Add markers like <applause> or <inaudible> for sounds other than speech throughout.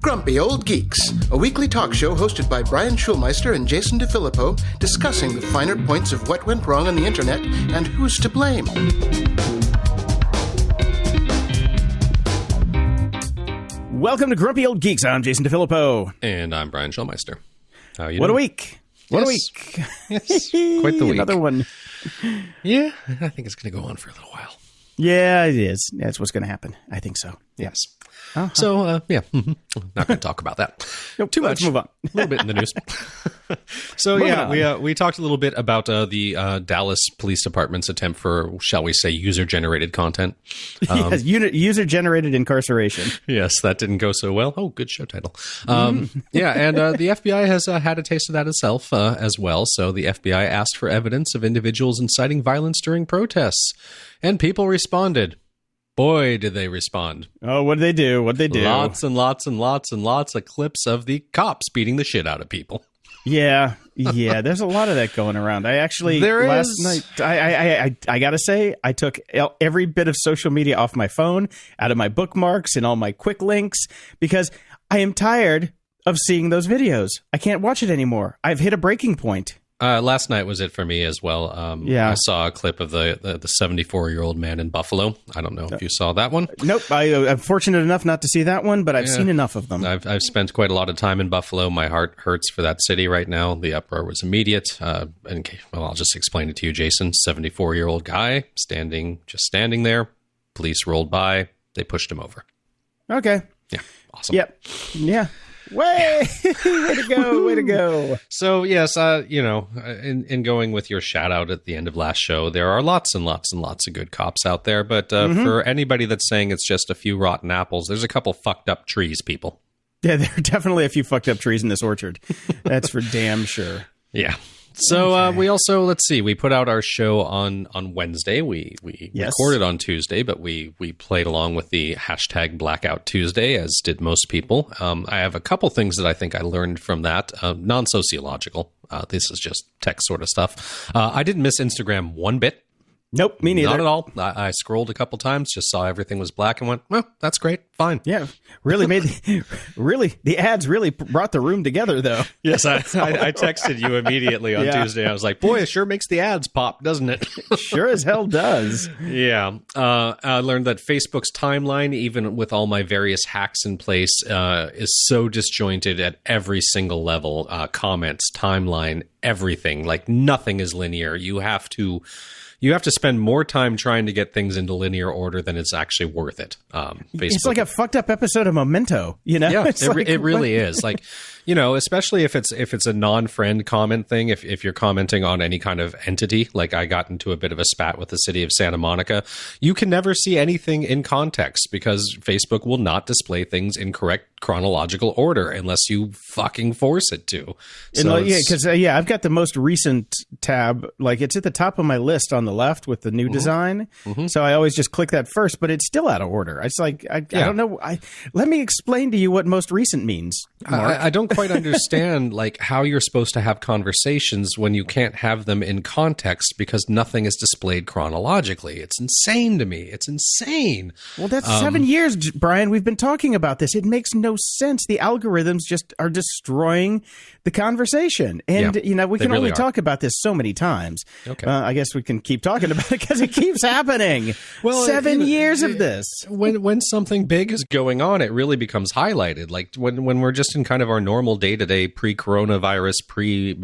Grumpy Old Geeks, a weekly talk show hosted by Brian Schulmeister and Jason DeFilippo, discussing the finer points of what went wrong on the internet and who's to blame. Welcome to Grumpy Old Geeks. I'm Jason DeFilippo. And I'm Brian Schulmeister. How are you What a week! What Yes. a week! Yes, quite the <laughs> week. Another one. Yeah, I think it's going to go on for a little while. Yeah, it is. That's what's going to happen. I think so. Yes. So, uh, yeah, mhm. not going to talk about that. Nope, Too let's much. move on. a little bit in the news. <laughs> so Moving yeah, on. we uh, we talked a little bit about uh, the uh, Dallas Police Department's attempt for, shall we say, user generated content. <laughs> yes, user generated incarceration. Yes, that didn't go so well. Oh, good show title. Um, <laughs> yeah, and uh, the FBI has uh, had a taste of that itself uh, as well. So the FBI asked for evidence of individuals inciting violence during protests, and people responded. Boy, did they respond! Oh, what did they do? What did they do? Lots and lots and lots and lots of clips of the cops beating the shit out of people. Yeah, yeah. There's a lot of that going around. I actually There last is. night. I, I, I, I, I gotta say, I took every bit of social media off my phone, out of my bookmarks and all my quick links because I am tired of seeing those videos. I can't watch it anymore. I've hit a breaking point. Uh, last night was it for me as well. Um, Yeah. I saw a clip of the the 74 year old man in Buffalo. I don't know if you saw that one. Nope. I, uh, I'm fortunate enough not to see that one, but I've Yeah. seen enough of them. I've I've spent quite a lot of time in Buffalo. My heart hurts for that city right now. The uproar was immediate. Uh, and well, I'll just explain it to you, Jason. Seventy four year old guy standing, just standing there. Police rolled by. They pushed him over. Okay. Yeah, awesome. Yep. Yeah. Way, <laughs> way to go! Way to go! So yes, uh, you know, in in going with your shout out at the end of last show, there are lots and lots and lots of good cops out there. But uh, for anybody that's saying it's just a few rotten apples, there's a couple fucked up trees, people. Yeah, <laughs> there are definitely a few fucked up trees in this orchard. That's for damn sure. Yeah. So uh, we also let's see. We put out our show on on Wednesday. We we Yes. recorded on Tuesday, but we we played along with the hashtag Blackout Tuesday, as did most people. Um, I have a couple things that I think I learned from that, uh, non sociological. Uh, this is just tech sort of stuff. Uh, I didn't miss Instagram one bit. Nope, me neither. Not at all. I, I scrolled a couple times, just saw everything was black, and went, "Well, that's great, fine." Yeah, really made <laughs> <laughs> really the ads really brought the room together though. Yes, I, <laughs> I, I texted you immediately on Yeah. Tuesday. I was like, "Boy, it sure makes the ads pop, doesn't it?" Sure as hell does. Yeah, uh, I learned that Facebook's timeline, even with all my various hacks in place, uh, is so disjointed at every single level. Uh, comments, timeline, everything. Like nothing is linear. You have to, you have to spend more time trying to get things into linear order than it's actually worth it. Um, Facebook. It's like a fucked up episode of Memento. You know, yeah, <laughs> it, like, it really is. Like, <laughs> you know, especially if it's if it's a non-friend comment thing. If if you're commenting on any kind of entity, like I got into a bit of a spat with the city of Santa Monica, you can never see anything in context because Facebook will not display things in correct chronological order unless you fucking force it to. So like, yeah, because uh, yeah, I've got the most recent tab. Like it's at the top of my list on the left with the new Mm-hmm. design. So I always just click that first, but it's still out of order. It's like I, I don't know. I let me explain to you what most recent means. I, I don't quite understand like how you're supposed to have conversations when you can't have them in context because nothing is displayed chronologically. It's insane to me. It's insane. Well, that's Um, seven years, Brian. We've been talking about this. It makes no sense. The algorithms just are destroying the conversation. And, Yeah, you know, we can really only are. talk about this so many times. Okay. Uh, I guess we can keep talking about it because it keeps happening. Well, seven it- years of this. when when something big is going on, it really becomes highlighted. Like when when we're just in kind of our normal day to day pre coronavirus, pre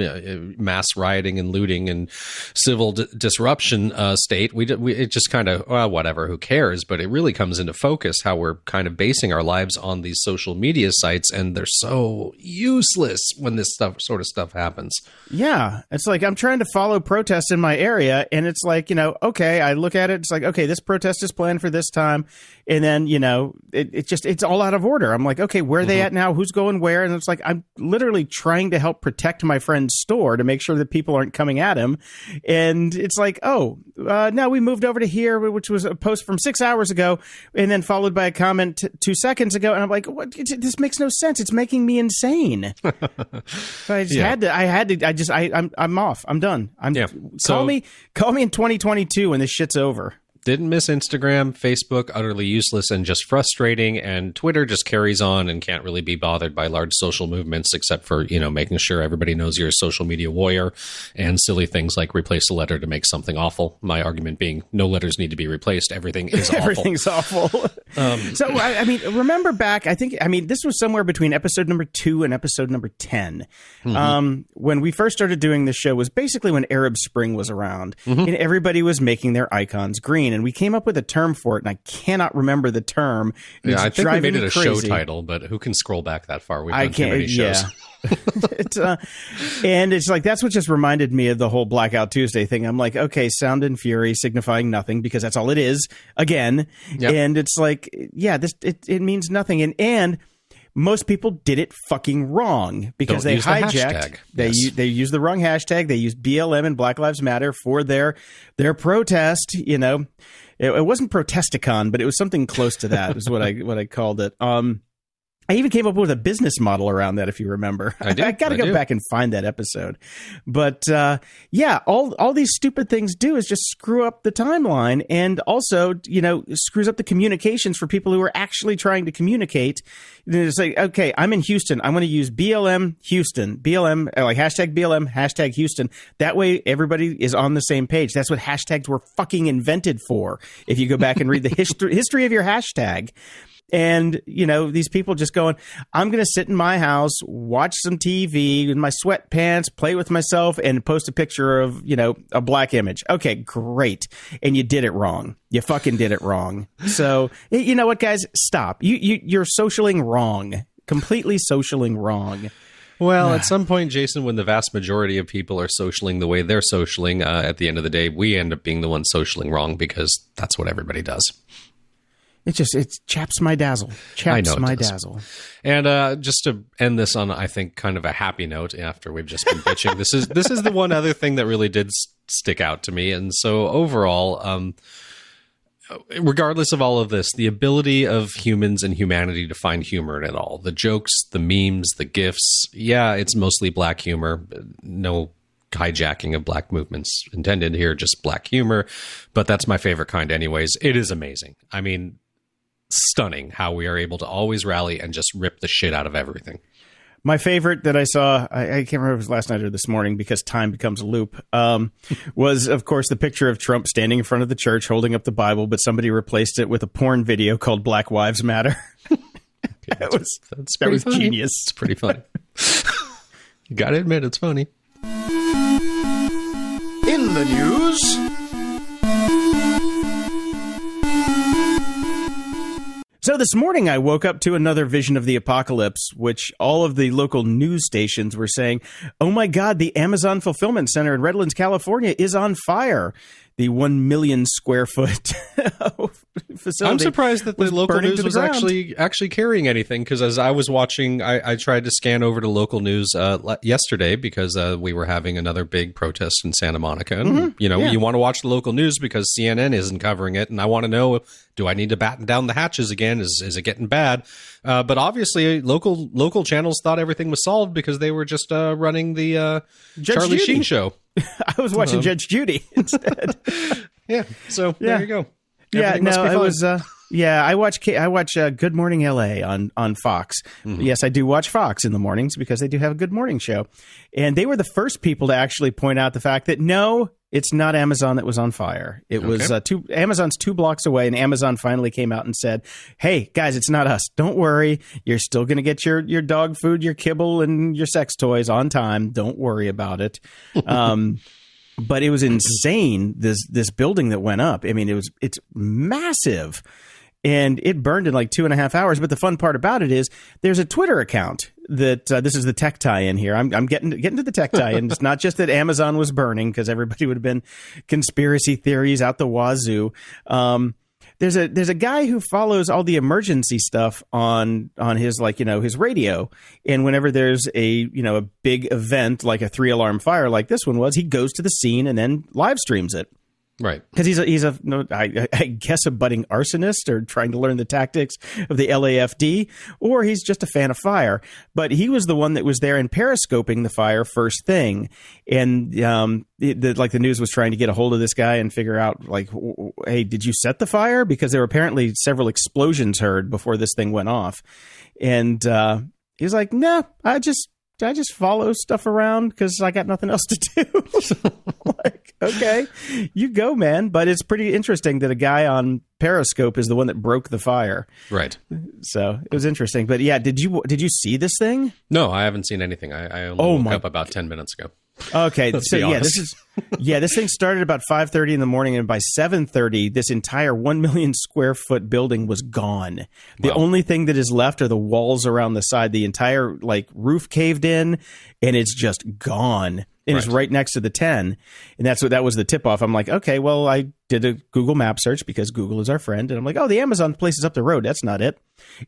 mass rioting and looting and civil d- disruption uh, state, we, we it just kind of well, whatever, who cares? But it really comes into focus how we're kind of basing our lives on these social media sites, and they're so useless when this stuff sort of stuff happens. Yeah. It's like I'm trying to follow protests in my area. And it's like, you know, okay, I look at it. It's like, okay, this protest is planned for this time. And then, you know, it, it just, it's all out of order. I'm like, okay, where are they at now? Who's going where? And it's like, I'm literally trying to help protect my friend's store to make sure that people aren't coming at him. And it's like, oh, uh, now we moved over to here, which was a post from six hours ago, and then followed by a comment t- two seconds ago. And I'm like, what? It, this makes no sense. It's making me insane. <laughs> So I just Yeah. had to. I had to. I just. I. I'm. I'm off. I'm done. I'm. Yeah. Call So- me. Call me in 2022 when this shit's over. Didn't miss Instagram, Facebook, utterly useless and just frustrating, and Twitter just carries on and can't really be bothered by large social movements except for, you know, making sure everybody knows you're a social media warrior and silly things like replace a letter to make something awful. My argument being no letters need to be replaced. Everything is <laughs> awful. Everything's awful. <laughs> Um, so, I, I, mean, remember back, I think, I mean, this was somewhere between episode number two and episode number 10. Mm-hmm. Um, when we first started doing this show was basically when Arab Spring was around mm-hmm. and everybody was making their icons green. And we came up with a term for it, and I cannot remember the term. yeah, I think we made it a crazy. show title, but who can scroll back that far? We've done I can't, too many shows. Yeah. <laughs> it's, uh, and it's like that's what just reminded me of the whole Blackout Tuesday thing. I'm like, okay, sound and fury signifying nothing because that's all it is. Again, yep. and it's like, yeah, this it, it means nothing. And and most people did it fucking wrong because Don't they hijacked. The they yes. they used the wrong hashtag. They used BLM and Black Lives Matter for their their protest. You know, it, it wasn't Protesticon, but it was something close to that. is what I what I called it. Um, I even came up with a business model around that, if you remember. I, <laughs> I got to go do. back and find that episode. But uh, yeah, all all these stupid things do is just screw up the timeline, and also, you know, screws up the communications for people who are actually trying to communicate. It's like, okay, I'm in Houston. I'm going to use BLM Houston, BLM uh, like hashtag BLM hashtag Houston. That way, everybody is on the same page. That's what hashtags were fucking invented for. If you go back and read the <laughs> history history of your hashtag, and, you know, these people just going, I'm going to sit in my house, watch some TV in my sweatpants, play with myself, and post a picture of, you know, a black image. Okay, great. And you did it wrong. You fucking did it wrong. So, you know what, guys? Stop. You, you, you're socialing wrong. Completely socialing wrong. Well, at some point, Jason, when the vast majority of people are socialing the way they're socialing, uh, at the end of the day, we end up being the ones socialing wrong because that's what everybody does. It just it chaps my dazzle. Chaps my does. dazzle. And uh, just to end this on, I think, kind of a happy note. After we've just been bitching, this is this is the one other thing that really did stick out to me. And so overall, um, regardless of all of this, the ability of humans and humanity to find humor in it all, the jokes, the memes, the gifs. Yeah, it's mostly black humor. No hijacking of black movements intended here, just black humor. But that's my favorite kind, anyways. It is amazing. I mean, stunning how we are able to always rally and just rip the shit out of everything. My favorite that I saw, I, I, can't remember if it was last night or this morning because time becomes a loop, um, <laughs> was, of course, the picture of Trump standing in front of the church holding up the Bible, but somebody replaced it with a porn video called Black Wives Matter. <laughs> that was, that's that was funny. genius. It's pretty funny. <laughs> you got to admit, it's funny. In the news. So this morning I woke up to another vision of the apocalypse, which all of the local news stations were saying, "Oh my God, the Amazon fulfillment center in Redlands, California, is on fire." The one million square foot <laughs> facility. I'm surprised that the local news was ground. actually actually carrying anything because as I was watching, I, I, tried to scan over to local news uh, yesterday because uh, we were having another big protest in Santa Monica, and mm-hmm. you know yeah. you want to watch the local news because CNN isn't covering it, and I want to know do I need to batten down the hatches again? Is is it getting bad? Uh, but obviously, local local channels thought everything was solved because they were just uh, running the uh, Charlie Judy. Sheen show. <laughs> I was watching um, Judge Judy <laughs> instead. <laughs> yeah. So yeah. there you go. Everything yeah. No, it was. Uh, yeah, I watch I watch uh, Good Morning LA on on Fox. Mm-hmm. Yes, I do watch Fox in the mornings because they do have a good morning show. And they were the first people to actually point out the fact that no, it's not Amazon that was on fire. It okay. was uh, two Amazon's two blocks away, and Amazon finally came out and said, "Hey guys, it's not us. Don't worry. You're still going to get your your dog food, your kibble, and your sex toys on time. Don't worry about it." <laughs> um, but it was insane. This this building that went up. I mean, it was it's massive and it burned in like two and a half hours. But the fun part about it is there's a Twitter account that uh, this is the tech tie-in here. I'm, I'm getting getting to the tech tie-in. <laughs> it's not just that Amazon was burning because everybody would have been conspiracy theories out the wazoo. Um, there's a there's a guy who follows all the emergency stuff on on his like you know his radio, and whenever there's a you know a big event like a three alarm fire like this one was, he goes to the scene and then live streams it. Right. because he's a he's a no, I, I guess a budding arsonist or trying to learn the tactics of the LAFD, or he's just a fan of fire. But he was the one that was there and periscoping the fire first thing, and um, the, the, like the news was trying to get a hold of this guy and figure out like, hey, did you set the fire? Because there were apparently several explosions heard before this thing went off, and uh, he's like, no, I just I just follow stuff around because I got nothing else to do. <laughs> like, okay, you go, man. But it's pretty interesting that a guy on Periscope is the one that broke the fire. Right. So it was interesting. But yeah, did you did you see this thing? No, I haven't seen anything. I, I only Oh, woke my- up about ten minutes ago. Okay, Let's so yeah, this is yeah, this thing started about five thirty in the morning, and by seven thirty, this entire one million square foot building was gone. The Wow. only thing that is left are the walls around the side. The entire like roof caved in, and it's just gone. And it's Right. right next to the ten, and that's what that was the tip off. I'm like, okay, well, I did a Google Map search because Google is our friend, and I'm like, oh, the Amazon place is up the road. That's not it.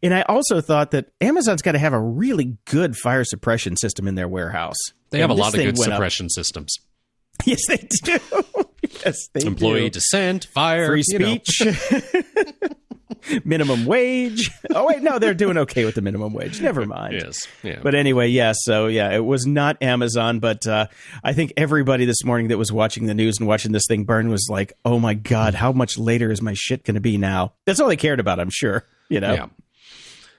And I also thought that Amazon's got to have a really good fire suppression system in their warehouse. They have a lot of good went up. suppression systems. <laughs> Yes, they do. <laughs> yes, they Employee do. dissent, fire, Free speech, <laughs> minimum wage. Oh wait, no, they're doing okay with the minimum wage. Never mind. Yes. Yeah. But anyway, yeah. So yeah, it was not Amazon, but uh, I think everybody this morning that was watching the news and watching this thing burn was like, "Oh my god, how much later is my shit going to be now?" That's all they cared about, I'm sure. You know. yeah.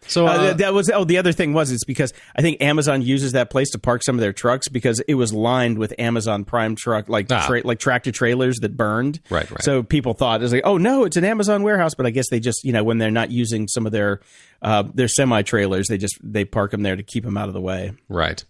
So Uh, uh, that was oh the other thing was it's because I think Amazon uses that place to park some of their trucks because it was lined with Amazon Prime truck like Ah. tra- like tractor trailers that burned. Right, right. So people thought it was like oh no it's an Amazon warehouse, but I guess they just you know when they're not using some of their uh, their semi trailers they just they park them there to keep them out of the way. Right.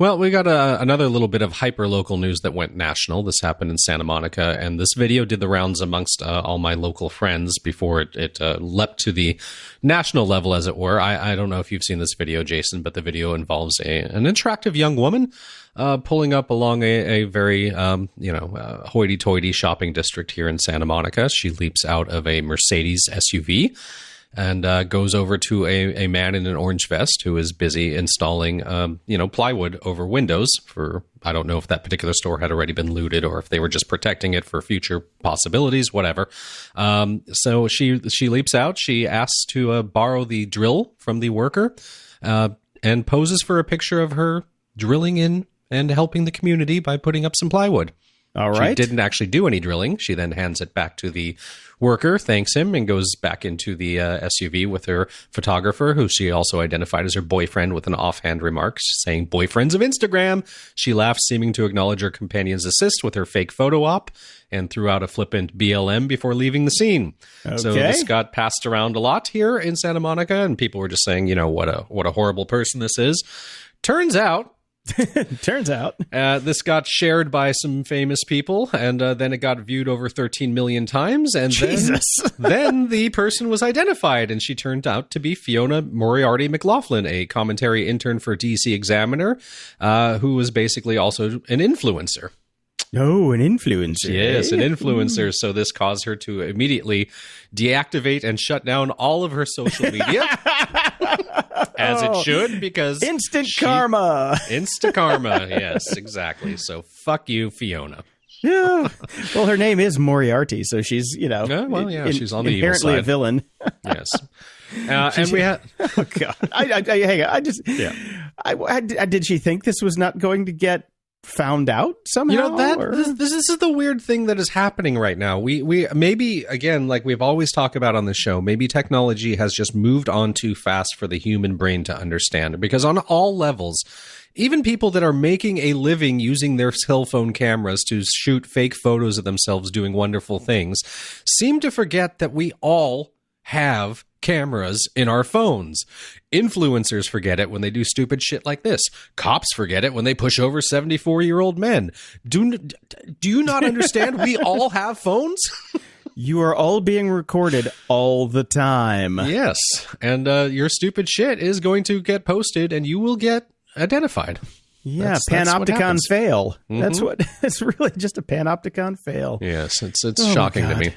Well, we got a, another little bit of hyper local news that went national. This happened in Santa Monica, and this video did the rounds amongst uh, all my local friends before it, it uh, leapt to the national level, as it were. I, I don't know if you've seen this video, Jason, but the video involves a, an attractive young woman uh, pulling up along a, a very, um, you know, uh, hoity-toity shopping district here in Santa Monica. She leaps out of a Mercedes SUV and uh, goes over to a, a man in an orange vest who is busy installing, um, you know, plywood over windows. For I don't know if that particular store had already been looted or if they were just protecting it for future possibilities, whatever. Um, so she she leaps out. She asks to uh, borrow the drill from the worker uh, and poses for a picture of her drilling in and helping the community by putting up some plywood. All She didn't actually do any drilling. She then hands it back to the worker, thanks him, and goes back into the uh, SUV with her photographer, who she also identified as her boyfriend with an offhand remark saying, Boyfriends of Instagram. She laughs, seeming to acknowledge her companion's assist with her fake photo op and threw out a flippant BLM before leaving the scene. So Okay. this got passed around a lot here in Santa Monica, and people were just saying, you know, what a what a horrible person this is. Turns out <laughs> Turns out. uh, this got shared by some famous people, and uh, then it got viewed over 13 million times. And Jesus. then, <laughs> then the person was identified, and she turned out to be Fiona Moriarty McLaughlin, a commentary intern for DC Examiner, uh, who was basically also an influencer. Oh, an influencer. Yes, eh? an influencer. So this caused her to immediately deactivate and shut down all of her social media, <laughs> as it should, because Instant she- karma. Insta karma. yes, exactly. So fuck you, Fiona. Yeah. Well, her name is Moriarty, so she's you know, Yeah, well, yeah, she's on the evil inherently a villain. Yes. Uh, and we had oh God! I, I, I, hang on. I just, Yeah. I, I- did she think this was not going to get found out somehow? you know that or- this, this this is the weird thing that is happening right now. We we maybe again like we've always talked about on the show, maybe technology has just moved on too fast for the human brain to understand because on all levels even people that are making a living using their cell phone cameras to shoot fake photos of themselves doing wonderful things seem to forget that we all have cameras in our phones. Influencers forget it when they do stupid shit like this. Cops forget it when they push over 74 year old men. Do, do you not understand? we <laughs> all have phones? you are all being recorded all the time. yes. And uh, your stupid shit is going to get posted and you will get identified. Yeah, That's- that's panopticon happens. fail. That's Mhm. what. <laughs> It's really just a panopticon fail. Yes, it's it's Oh, shocking to me.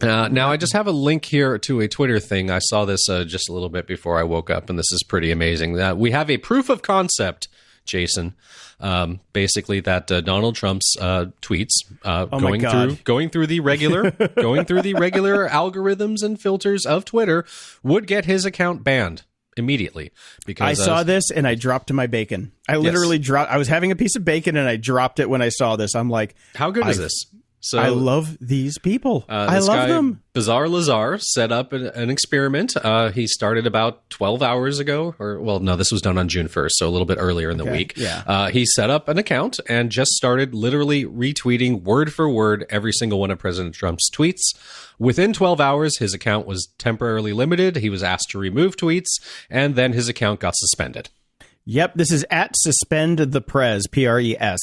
Uh, now I just have a link here to a Twitter thing. I saw this uh, just a little bit before I woke up, and this is pretty amazing. Uh, we have a proof of concept Jason. Um, basically, that uh, Donald Trump's uh, tweets uh, Oh going through going through the regular <laughs> going through the regular algorithms and filters of Twitter would get his account banned immediately. Because I saw uh, this and I dropped my bacon. I literally dropped. I was having a piece of bacon and I dropped it when I saw this. I'm like, how good is this? So I love these people. Uh, I love guy, them. Bizarre Lazar set up an, an experiment. Uh, he started about 12 hours ago, or well, no, this was done on June 1st, so a little bit earlier in the week. yeah. Uh, he set up an account and just started literally retweeting word for word every single one of President Trump's tweets. Within 12 hours, his account was temporarily limited. He was asked to remove tweets, and then his account got suspended. Yep, this is at suspend the prez P R E S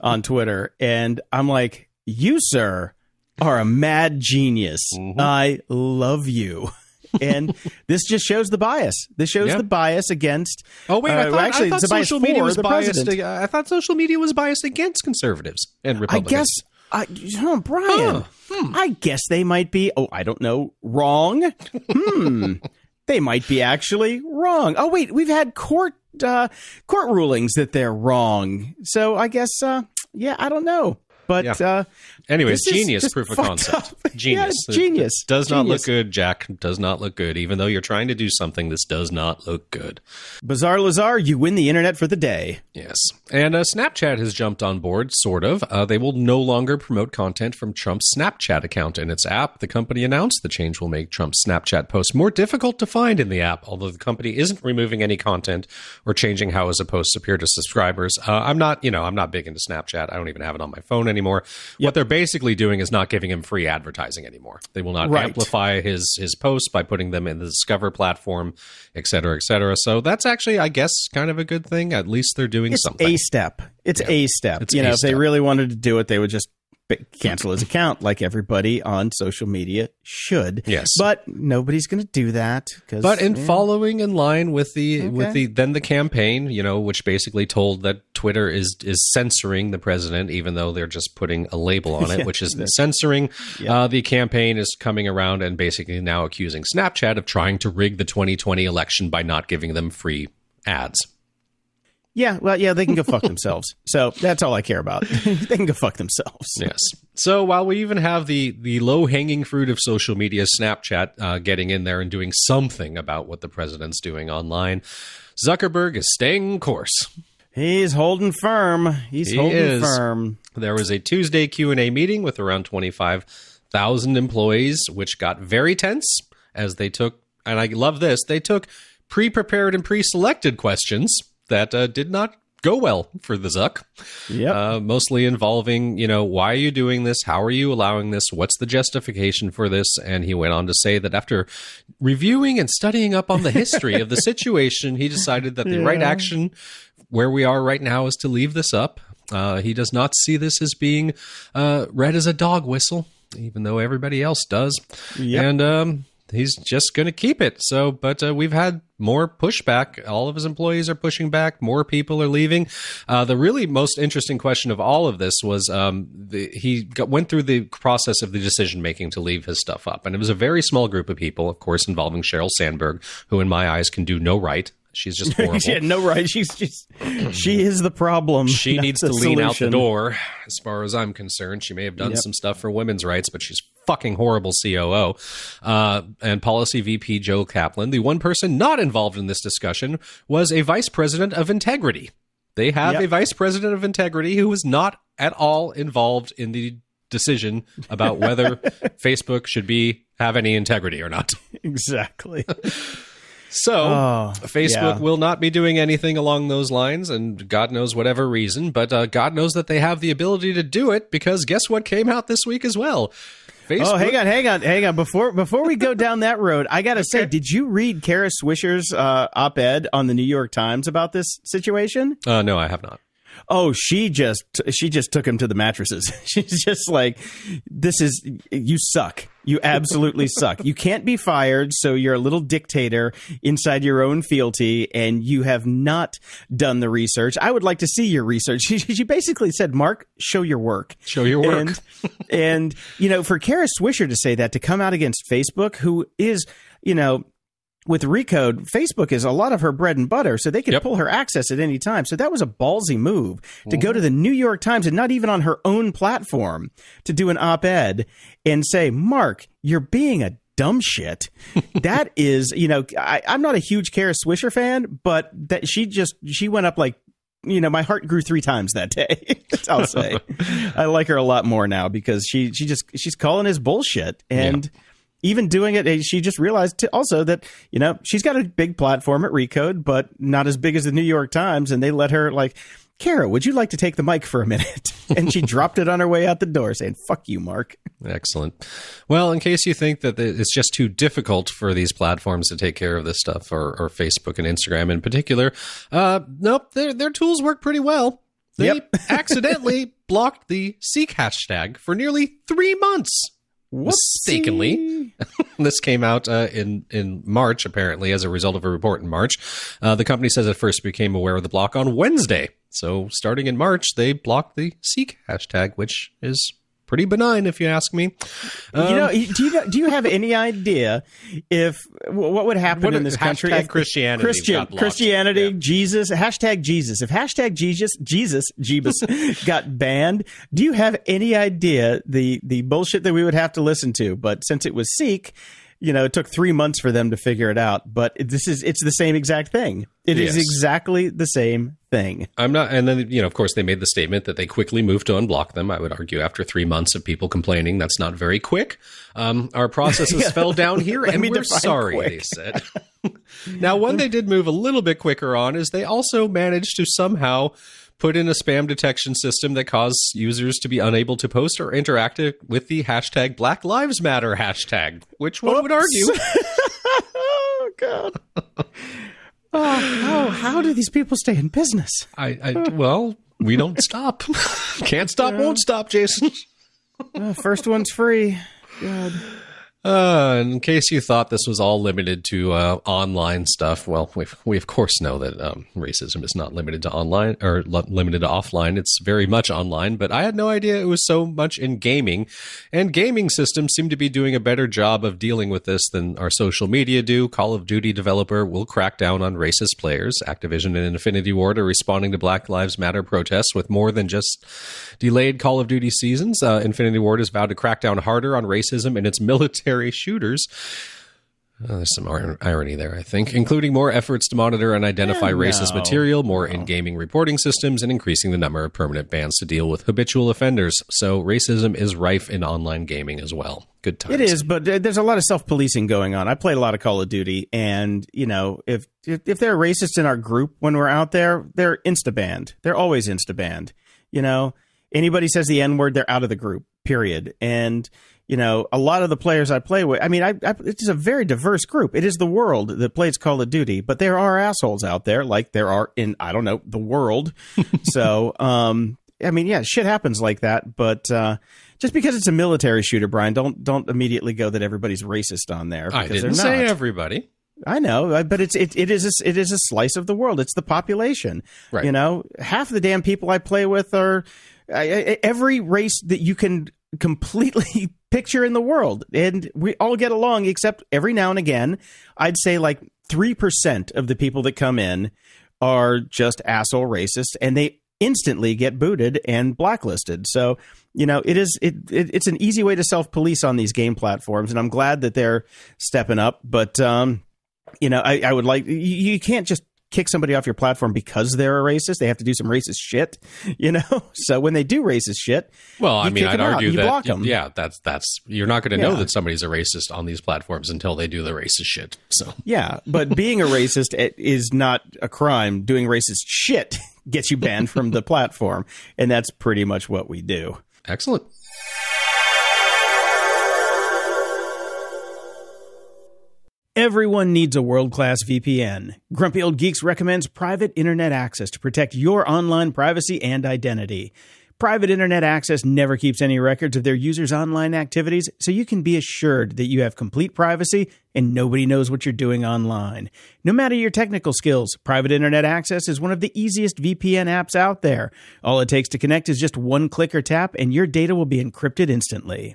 on Twitter, and I'm like, you sir are a mad genius. Mm-hmm. I love you. <laughs> And this just shows the bias. This shows Yeah. the bias against. Oh wait, I uh, thought, actually, I thought it's a bias social media was biased. president. I thought social media was biased against conservatives and I Republicans. guess, I, oh, Brian, Hmm. I guess they might be. Oh, I don't know. Wrong. Hmm. <laughs> they might be actually wrong. Oh, wait, we've had court uh, court rulings that they're wrong. So I guess, uh, yeah, I don't know. But Yeah. uh, Anyways, This genius proof of concept. up. <laughs> Genius. it's genius. It does not look good, Jack. Does not look good. Even though you're trying to do something, this does not look good. Bizarre Lazar, you win the internet for the day. Yes. And uh, Snapchat has jumped on board, sort of. Uh, they will no longer promote content from Trump's Snapchat account in its app. The company announced the change will make Trump's Snapchat posts more difficult to find in the app, although the company isn't removing any content or changing how his posts appear to subscribers. Uh, I'm not, you know, I'm not big into Snapchat. I don't even have it on my phone anymore. What they're basically doing is not giving him free advertising anymore. They will not Right. amplify his his posts by putting them in the Discover platform, et cetera, et cetera. So that's actually, I guess, kind of a good thing. At least they're doing something. It's something. a step. It's a step. It's you know, a if they really wanted to do it, they would just cancel his account like everybody on social media should. Yes. But nobody's going to do that. But in eh, following in line with the with the then the campaign, you know, which basically told that Twitter is is censoring the president, even though they're just putting a label on <laughs> it, Yeah. which is censoring. Uh, the campaign is coming around and basically now accusing Snapchat of trying to rig the 2020 election by not giving them free ads. Yeah, well, yeah, they can go fuck <laughs> themselves. So that's all I care about. <laughs> they can go fuck themselves. Yes. So while we even have the the low hanging fruit of social media, Snapchat, uh, getting in there and doing something about what the president's doing online, Zuckerberg is staying course. He's holding firm. He's He holding is. firm. There was a Tuesday Q&A meeting with around 25,000 employees which got very tense as they took and I love this, they took pre-prepared and pre-selected questions that uh, did not go well for the Zuck. Yep. Uh, mostly involving, you know, why are you doing this? How are you allowing this? What's the justification for this? And he went on to say that after reviewing and studying up on the history of the <laughs> situation, he decided that the right action where we are right now is to leave this up. Uh, he does not see this as being uh, read as a dog whistle, even though everybody else does. Yep. And um, he's just going to keep it. So, but uh, we've had more pushback. All of his employees are pushing back. More people are leaving. Uh, the really most interesting question of all of this was um, the, he got, went through the process of the decision making to leave his stuff up, and it was a very small group of people, of course, involving Sheryl Sandberg, who, in my eyes, can do no right. She's just <laughs> horrible. she had no right. She's just she is the problem. She needs to lean out the door, as far as I'm concerned. She may have done Yep. some stuff for women's rights, but she's fucking horrible COO. Uh, and policy VP Joel Kaplan, the one person not involved in this discussion, was a vice president of integrity. They have Yep. a vice president of integrity who was not at all involved in the decision about whether <laughs> Facebook should be have any integrity or not. Exactly. <laughs> So Oh, Facebook yeah. will not be doing anything along those lines, and God knows whatever reason, but uh, God knows that they have the ability to do it because guess what came out this week as well? Facebook. Oh, hang on, hang on, hang on. Before before we go down that road, I gotta say, did you read Kara Swisher's uh, op-ed on the New York Times about this situation? Uh, no, I have not. Oh, she just she just took him to the mattresses. <laughs> She's just like, this is you suck. You absolutely <laughs> suck. You can't be fired, so you're a little dictator inside your own fealty, and you have not done the research. I would like to see your research. <laughs> She, she basically said, "Mark, show your work." Show your work. And, and you know, for Kara Swisher to say that to come out against Facebook, who is, you know, with Recode, Facebook is a lot of her bread and butter, so they could Yep. pull her access at any time. So that was a ballsy move to go to the New York Times and not even on her own platform to do an op ed and say, Mark, you're being a dumb shit. <laughs> that is, you know, I, I'm not a huge Kara Swisher fan, but that she just, she went up like, you know, my heart grew three times that day. <laughs> I'll say, <laughs> I like her a lot more now because she she just she's calling his bullshit and even doing it. eh, She just realized also that you know she's got a big platform at Recode, but not as big as the New York Times, and they let her like. Kara, would you like to take the mic for a minute? <laughs> And she dropped it on her way out the door, saying, "Fuck you, Mark." Excellent. Well, in case you think that it's just too difficult for these platforms to take care of this stuff, or, or Facebook and Instagram in particular, uh, nope, their their tools work pretty well. They Yep. <laughs> accidentally blocked the Sikh hashtag for nearly three months. Mistakenly. <laughs> this came out uh, in in March, apparently, as a result of a report in March. Uh, the company says it first became aware of the block on Wednesday. So, starting in March, they blocked the Sikh hashtag, which is pretty benign, if you ask me. you know, um, do you do you have any idea if what would happen What in this country hashtag if Christianity Christian. Christianity, Yeah. Jesus, hashtag Jesus. If hashtag Jesus, Jesus, Jeebus <laughs> got banned, do you have any idea the the bullshit that we would have to listen to? But since it was Sikh, you know, it took three months for them to figure it out. But this is it's the same exact thing. It is Yes. exactly the same thing. I'm not, and then you know, of course, they made the statement that they quickly moved to unblock them. I would argue after three months of people complaining, that's not very quick. Um, our processes <laughs> fell down here, and we're sorry. quick. They said. <laughs> now, one they did move a little bit quicker on is they also managed to somehow put in a spam detection system that caused users to be unable to post or interact with the hashtag Black Lives Matter hashtag, which one would argue <laughs> oh God. Oh, how, how do these people stay in business? I, I well, we don't <laughs> stop. Can't stop, won't stop, Jason. <laughs> Uh, first one's free. God. Uh, in case you thought this was all limited to uh, online stuff, well, we, we of course know that um, racism is not limited to online or li- limited to offline. It's very much online, but I had no idea it was so much in gaming. And gaming systems seem to be doing a better job of dealing with this than our social media do. Call of Duty developer will crack down on racist players. Activision and Infinity Ward are responding to Black Lives Matter protests with more than just delayed Call of Duty seasons. Uh, Infinity Ward has vowed to crack down harder on racism in its <laughs> military shooters. Uh, there's some ir- irony there, I think, including more efforts to monitor and identify Eh, racist no. material, more in gaming reporting systems, and increasing the number of permanent bans to deal with habitual offenders. So racism is rife in online gaming as well. Good times. It is, but there's a lot of self policing going on. I play a lot of Call of Duty, and you know, if if, if they're racist in our group when we're out there, they're insta banned. They're always insta banned. You know, anybody says the n word, they're out of the group. Period. And you know, a lot of the players I play with, I mean, I, I, it's a very diverse group. It is the world that plays Call of Duty, but there are assholes out there, like there are in I don't know the world. <laughs> so, um, I mean, yeah, shit happens like that, but. uh just because it's a military shooter, Brian, don't don't immediately go that everybody's racist on there. I didn't say everybody. I know, uh, but it's it, it is a, it is a slice of the world. It's the population. Right. You know, half the damn people I play with are I, I, every race that you can completely <laughs> picture in the world, and we all get along. Except every now and again, I'd say like three percent of the people that come in are just asshole racists, and they instantly get booted and blacklisted. So you know it is it, it it's an easy way to self police on these game platforms, and I'm glad that they're stepping up. But um, you know, I, I would like you can't just kick somebody off your platform because they're a racist. They have to do some racist shit, <laughs> you know. <laughs> So when they do racist shit, Well, I mean, I'd out. argue You block them. yeah, that's that's you're not going to know that somebody's a racist on these platforms until they do the racist shit. So yeah. But being a racist is not a crime. Doing racist shit <laughs> gets you banned from the platform, and that's pretty much what we do. excellent. Everyone needs a world class VPN. Grumpy Old Geeks recommends private internet access to protect your online privacy and identity. Private internet access never keeps any records of their users' online activities, so you can be assured that you have complete privacy and nobody knows what you're doing online. No matter your technical skills, private internet access is one of the easiest VPN apps out there. All it takes to connect is just one click or tap, and your data will be encrypted instantly.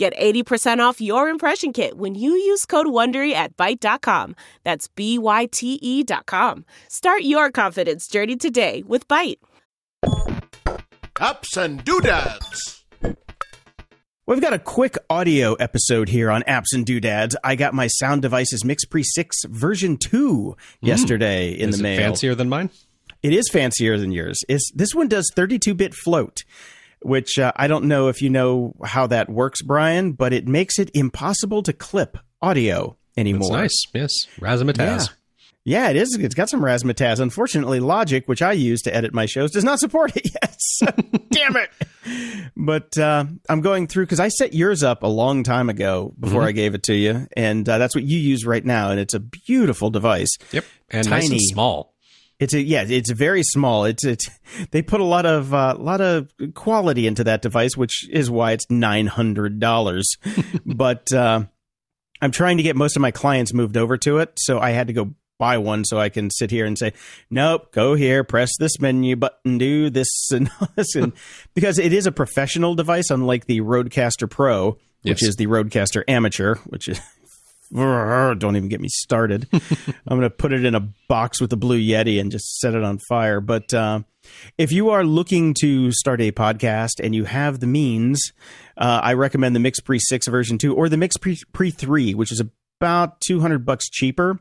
Get 80% off your impression kit when you use code WONDERY at Byte.com. That's B-Y-T-E dot com. Start your confidence journey today with Byte. Apps and doodads. We've got a quick audio episode here on apps and doodads. I got my Sound Devices MixPre 6 version 2 mm. yesterday in Is the it mail. fancier than mine? It is fancier than yours. It's, this one does 32 bit float, which uh, I don't know if you know how that works, Brian, but it makes it impossible to clip audio anymore. That's nice. Yes. Razzmatazz. Yeah, it is. It's got some razzmatazz. Unfortunately, Logic, which I use to edit my shows, does not support it <laughs> yet. So, <laughs> damn it. But uh, I'm going through because I set yours up a long time ago before I gave it to you, and uh, that's what you use right now, and it's a beautiful device. Yep. And nice and small. It's a yeah, it's very small. It's it's <laughs> they put a lot of uh, lot of quality into that device, which is why it's nine hundred dollars. <laughs> but uh, I'm trying to get most of my clients moved over to it, so I had to go buy one so I can sit here and say, nope, go here, press this menu button, do this <laughs> and this, and because it is a professional device, unlike the RodeCaster Pro, which Yes. is the RodeCaster Amateur, which is don't even get me started. <laughs> I'm going to put it in a box with a blue Yeti and just set it on fire. But uh, if you are looking to start a podcast and you have the means, uh, I recommend the Mix Pre 6 version 2 or the Mix Pre, Pre 3, which is about 200 bucks cheaper.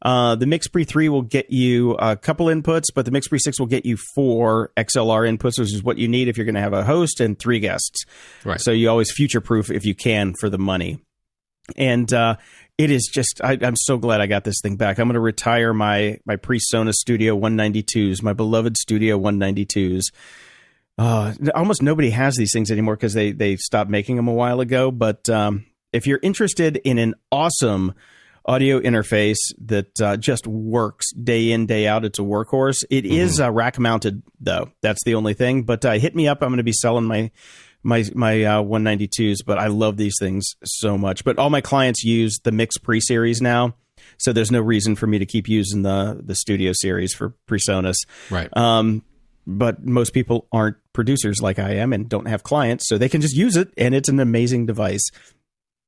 Uh, the Mix Pre 3 will get you a couple inputs, but the Mix Pre 6 will get you four XLR inputs, which is what you need if you're going to have a host and three guests. Right. So you always future proof if you can for the money. And uh, it is just, I, I'm so glad I got this thing back. I'm going to retire my my PreSonus Studio 192s, my beloved Studio 192s. Uh, almost nobody has these things anymore because they they stopped making them a while ago. But um, if you're interested in an awesome audio interface that uh, just works day in day out, it's a workhorse. It is uh, rack mounted though. That's the only thing. But uh, hit me up. I'm going to be selling my my my uh, 192s. But I love these things so much. But all my clients use the Mix Pre series now. So there's no reason for me to keep using the the Studio series for PreSonus. Right. Um, but most people aren't producers like I am and don't have clients, so they can just use it, and it's an amazing device.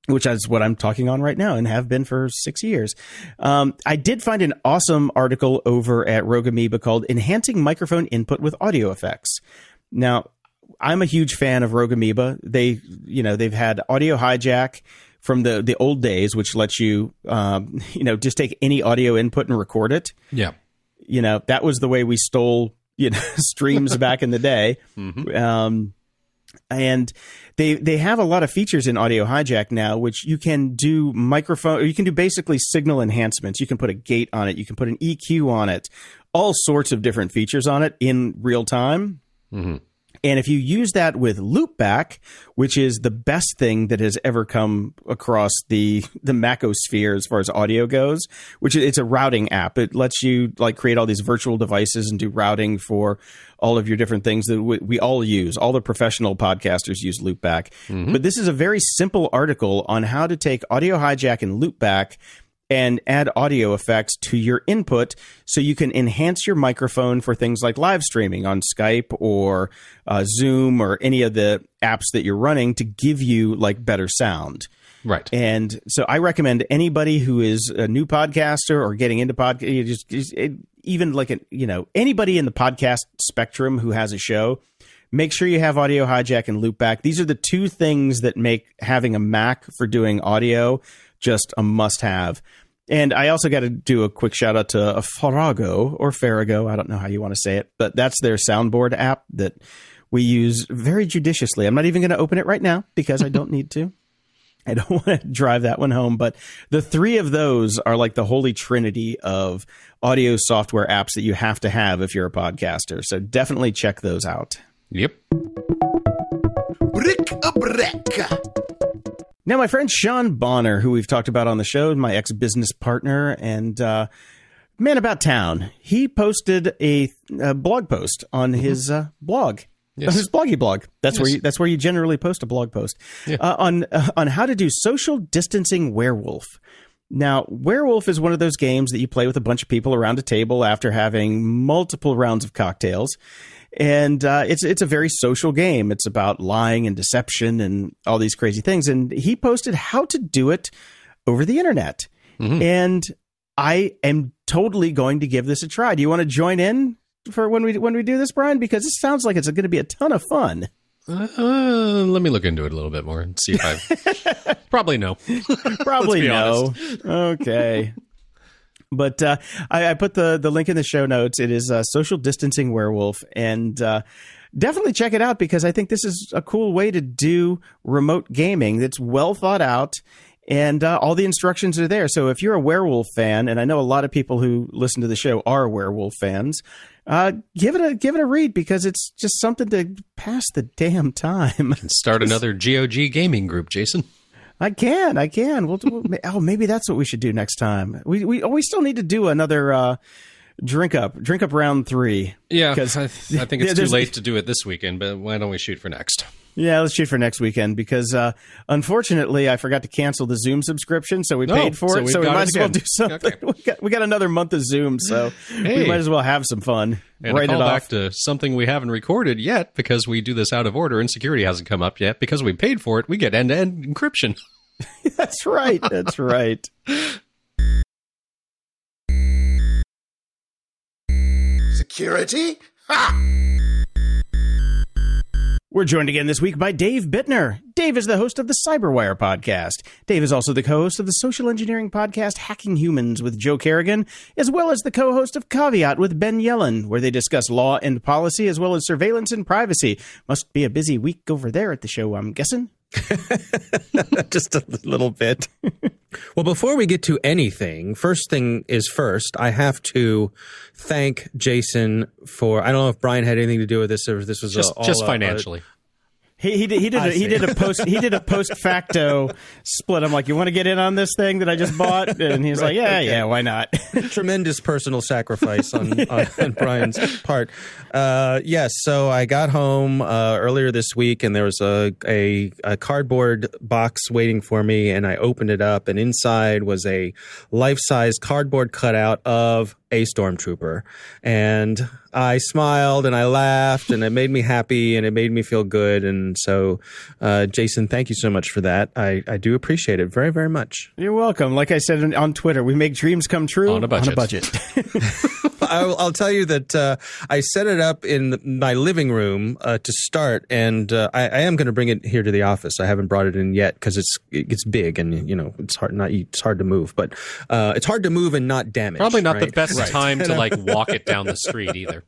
Which is what I'm talking on right now and have been for six years. Um, I did find an awesome article over at Rogue Amoeba called Enhancing Microphone Input with Audio Effects. Now, I'm a huge fan of Rogue Amoeba. They, you know, they've had audio hijack from the the old days, which lets you, um, <laughs> you know, just take any audio input and record it. Yeah. you know that was the way we stole you know <laughs> streams <laughs> back in the day. Um and they they have a lot of features in audio hijack now which you can do microphone or you can do basically signal enhancements. You can put a gate on it. You can put an eq on it. All sorts of different features on it in real time and if you use that with Loopback, which is the best thing that has ever come across the the Macosphere as far as audio goes, which it's a routing app. It lets you like create all these virtual devices and do routing for all of your different things that we, we all use. All the professional podcasters use Loopback. Mm-hmm. But this is a very simple article on how to take Audio Hijack and Loopback and add audio effects to your input so you can enhance your microphone for things like live streaming on Skype or uh, Zoom or any of the apps that you're running to give you like better sound. Right. And so I recommend anybody who is a new podcaster or getting into podcast, just, just it, even like a, you know anybody in the podcast spectrum who has a show. Make sure you have audio hijack and loopback. These are the two things that make having a Mac for doing audio just a must have. And I also got to do a quick shout out to a Farrago or Farrago. I don't know how you want to say it, but that's their soundboard app that we use very judiciously. I'm not even going to open it right now because I don't need to. <laughs> I don't want to drive that one home, but the three of those are like the holy trinity of audio software apps that you have to have if you're a podcaster. So definitely check those out. Yep. Brick a break. Now, my friend Sean Bonner, who we've talked about on the show, my ex business partner and uh, man about town, he posted a, a blog post on his uh, blog. Yes. His bloggy blog. That's where you, that's where you generally post a blog post uh, on uh, on how to do social distancing werewolf. Now, werewolf is one of those games that you play with a bunch of people around a table after having multiple rounds of cocktails, and uh, it's it's a very social game. It's about lying and deception and all these crazy things. And he posted how to do it over the internet, and I am totally going to give this a try. Do you want to join in for when we when we do this, Brian? Because it sounds like it's going to be a ton of fun. Uh, let me look into it a little bit more and see if I <laughs> probably no. <laughs> Probably no. okay. But uh, I, I put the, the link in the show notes. It is uh, Social Distancing Werewolf. And uh, definitely check it out because I think this is a cool way to do remote gaming that's well thought out. And uh, all the instructions are there. So if you're a werewolf fan, and I know a lot of people who listen to the show are werewolf fans, uh, give it a give it a read because it's just something to pass the damn <laughs> time. Start another GOG gaming group, Jason. I can, I can. We'll, we'll <laughs> oh maybe that's what we should do next time. We we oh, we still need to do another uh, drink up, drink up round three. Yeah, because I, I think it's <laughs> too late to do it this weekend, but why don't we shoot for next? Yeah, let's shoot for next weekend because uh, unfortunately I forgot to cancel the Zoom subscription, so we No, paid for so it. So we might it as well do something. Okay. <laughs> We got we got another month of Zoom, so we might as well have some fun. And Write a it call off. back to something we haven't recorded yet because we do this out of order and security hasn't come up yet. Because we paid for it, we get end to end encryption. <laughs> <laughs> That's right. That's right. Security? Ha! We're joined again this week by Dave Bittner. Dave is the host of the Cyberwire podcast. Dave is also the co host of the social engineering podcast Hacking Humans with Joe Carrigan, as well as the co host of Caveat with Ben Yelin, where they discuss law and policy as well as surveillance and privacy. Must be a busy week over there at the show, I'm guessing. <laughs> just a little bit. <laughs> well, before we get to anything, first thing is first, I have to thank Jason for. I don't know if Brian had anything to do with this or if this was Just, a, all just a- financially. He, he did he did a, he did a post he did a post <laughs> facto split. I'm like, you want to get in on this thing that I just bought? And he's like, yeah, yeah, why not? <laughs> tremendous personal sacrifice on, <laughs> on, on Brian's part. Uh, yes, so I got home uh, earlier this week, and there was a, a a cardboard box waiting for me, and I opened it up, and inside was a life size cardboard cutout of a stormtrooper, and I smiled and I laughed, and it made me happy, and it made me feel good, and so, uh, Jason, thank you so much for that. I I do appreciate it very very much. You're welcome. Like I said on- on Twitter, we make dreams come true On a budget. On a budget. <laughs> <laughs> I'll, I'll tell you that uh, I set it up in my living room uh, to start, and uh, I, I am going to bring it here to the office. I haven't brought it in yet because it's it's big and you know it's hard not it's hard to move, but uh, it's hard to move and not damage. Probably not the right? best time to <laughs> like walk it down the street either.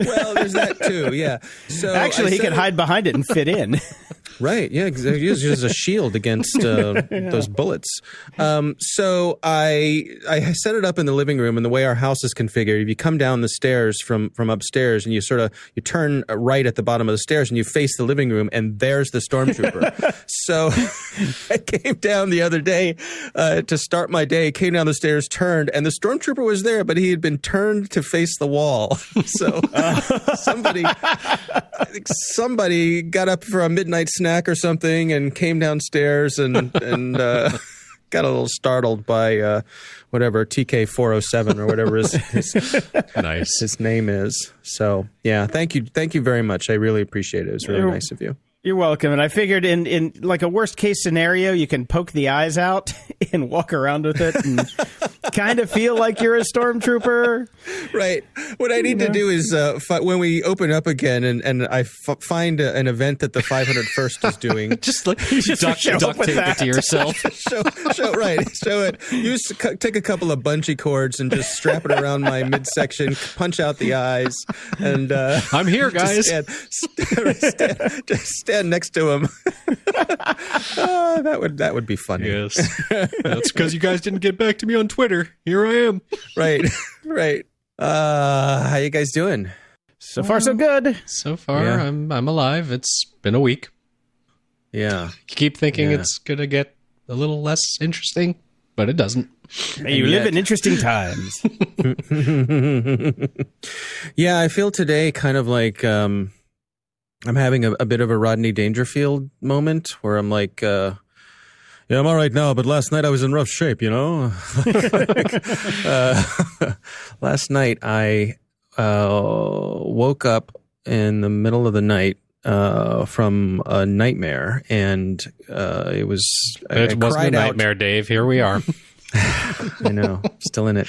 Well, there's that too. Yeah. So Actually, I he set could it- hide behind it and fit in. <laughs> Right. Yeah. It just a shield against uh, <laughs> those bullets. Um, so I I set it up in the living room, and the way our house is configured, if you come down the stairs from from upstairs, and you sort of you turn right at the bottom of the stairs, and you face the living room, and there's the stormtrooper. <laughs> so <laughs> I came down the other day uh, to start my day. Came down the stairs, turned, and the stormtrooper was there, but he had been turned to face the wall. so somebody. I think somebody got up for a midnight snack or something and came downstairs and <laughs> and uh, got a little startled by uh, whatever TK four hundred seven or whatever his, his <laughs> Nice. his name is. So yeah, thank you, thank you very much. I really appreciate it. It was really You're- nice of you. You're welcome. And I figured in, in like a worst case scenario, you can poke the eyes out <laughs> and walk around with it and <laughs> kind of feel like you're a stormtrooper. right. What I need to do is uh, fi- when we open up again and, and I f- find a, an event that the 501st is doing, <laughs> Just like just duct, show duct tape that. it to yourself. show, show right, show it. Use cu- take a couple of bungee cords and just strap it around my midsection, punch out the eyes, and uh, I'm here, guys. Just stand, stand, just stand next to him. <laughs> Ah, that would that would be funny. Yes, <laughs> that's because you guys didn't get back to me on Twitter. Here I am. Right, <laughs> right. Uh, how you guys doing? So far, so good. So far, Yeah. I'm I'm alive. It's been a week. Yeah. You keep thinking Yeah. it's gonna get a little less interesting, but it doesn't. Hey, you live in interesting times. yeah, I feel today kind of like um, I'm having a, a bit of a Rodney Dangerfield moment where I'm like, uh, yeah, I'm all right now, but last night I was in rough shape, you know? <laughs> uh, <laughs> last night I uh, woke up in the middle of the night uh, from a nightmare, and uh, it was. I- I It wasn't a cried out- nightmare, Dave. Here we are. <laughs> I know, still in it.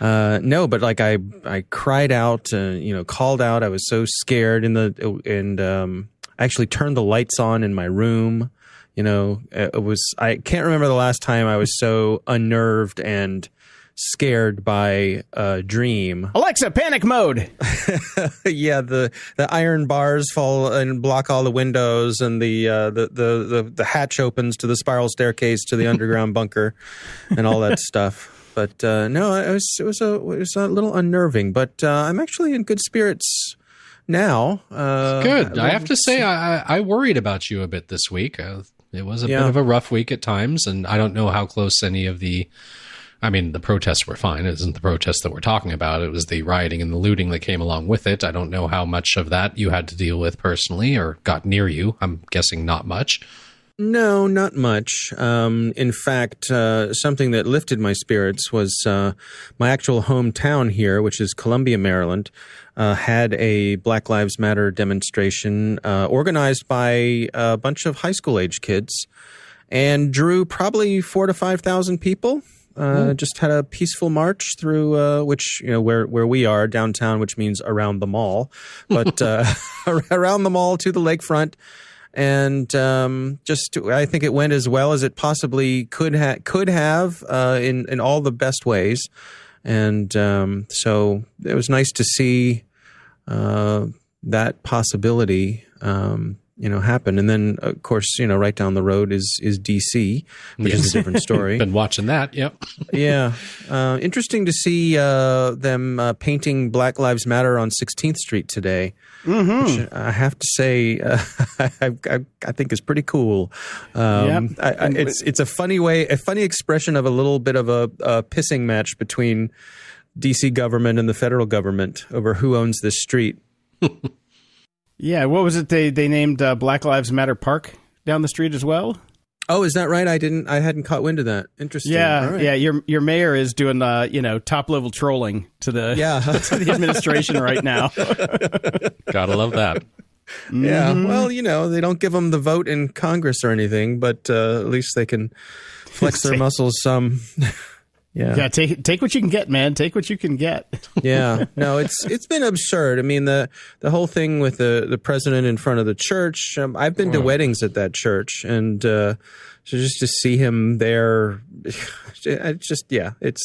Uh, no, but like I, I cried out, uh, you know, called out. I was so scared in the, and um, I actually turned the lights on in my room. You know, it was. I can't remember the last time I was so unnerved and scared by a dream. Alexa, panic mode. <laughs> yeah, the the iron bars fall and block all the windows, and the uh, the, the the the hatch opens to the spiral staircase to the underground bunker, and all that <laughs> stuff. But uh, no, it was it was a it was a little unnerving. But uh, I'm actually in good spirits now. Uh, Good. I have to say, I, I I worried about you a bit this week. Uh, it was a Yeah. bit of a rough week at times, and I don't know how close any of the. I mean, the protests were fine. It isn't the protests that we're talking about. It was the rioting and the looting that came along with it. I don't know how much of that you had to deal with personally or got near you. I'm guessing not much. No, not much. Um, in fact, uh, something that lifted my spirits was uh, my actual hometown here, which is Columbia, Maryland, uh, had a Black Lives Matter demonstration uh, organized by a bunch of high school age kids and drew probably four to 5,000 people. Uh, Just had a peaceful march through, uh, which you know where where we are downtown, which means around the mall, but <laughs> uh, <laughs> around the mall to the lakefront, and um, just I think it went as well as it possibly could ha- could have uh, in in all the best ways, and um, so it was nice to see uh, that possibility. Um, you know, happen, and then of course, you know, right down the road is is DC, which is a different story. <laughs> Been watching that. Yep. <laughs> yeah, uh, interesting to see uh, them uh, painting Black Lives Matter on 16th Street today. Which I have to say, uh, <laughs> I, I, I think is pretty cool. Um, Yep. I, I, it's it's a funny way, a funny expression of a little bit of a, a pissing match between DC government and the federal government over who owns this street. Yeah, what was it? They they named uh, Black Lives Matter Park down the street as well. Oh, is that right? I didn't. I hadn't caught wind of that. Interesting. Yeah, All right. yeah. Your your mayor is doing uh, you know top level trolling to the Yeah. <laughs> to the administration right now. <laughs> Gotta love that. Yeah. Mm-hmm. Well, you know, they don't give them the vote in Congress or anything, but uh, at least they can flex their muscles some. <laughs> yeah. yeah, take take what you can get, man. Take what you can get. <laughs> Yeah. No, it's it's been absurd. I mean, the the whole thing with the the president in front of the church. Um, I've been to weddings at that church, and uh, so just to see him there, <laughs> it's just yeah, it's.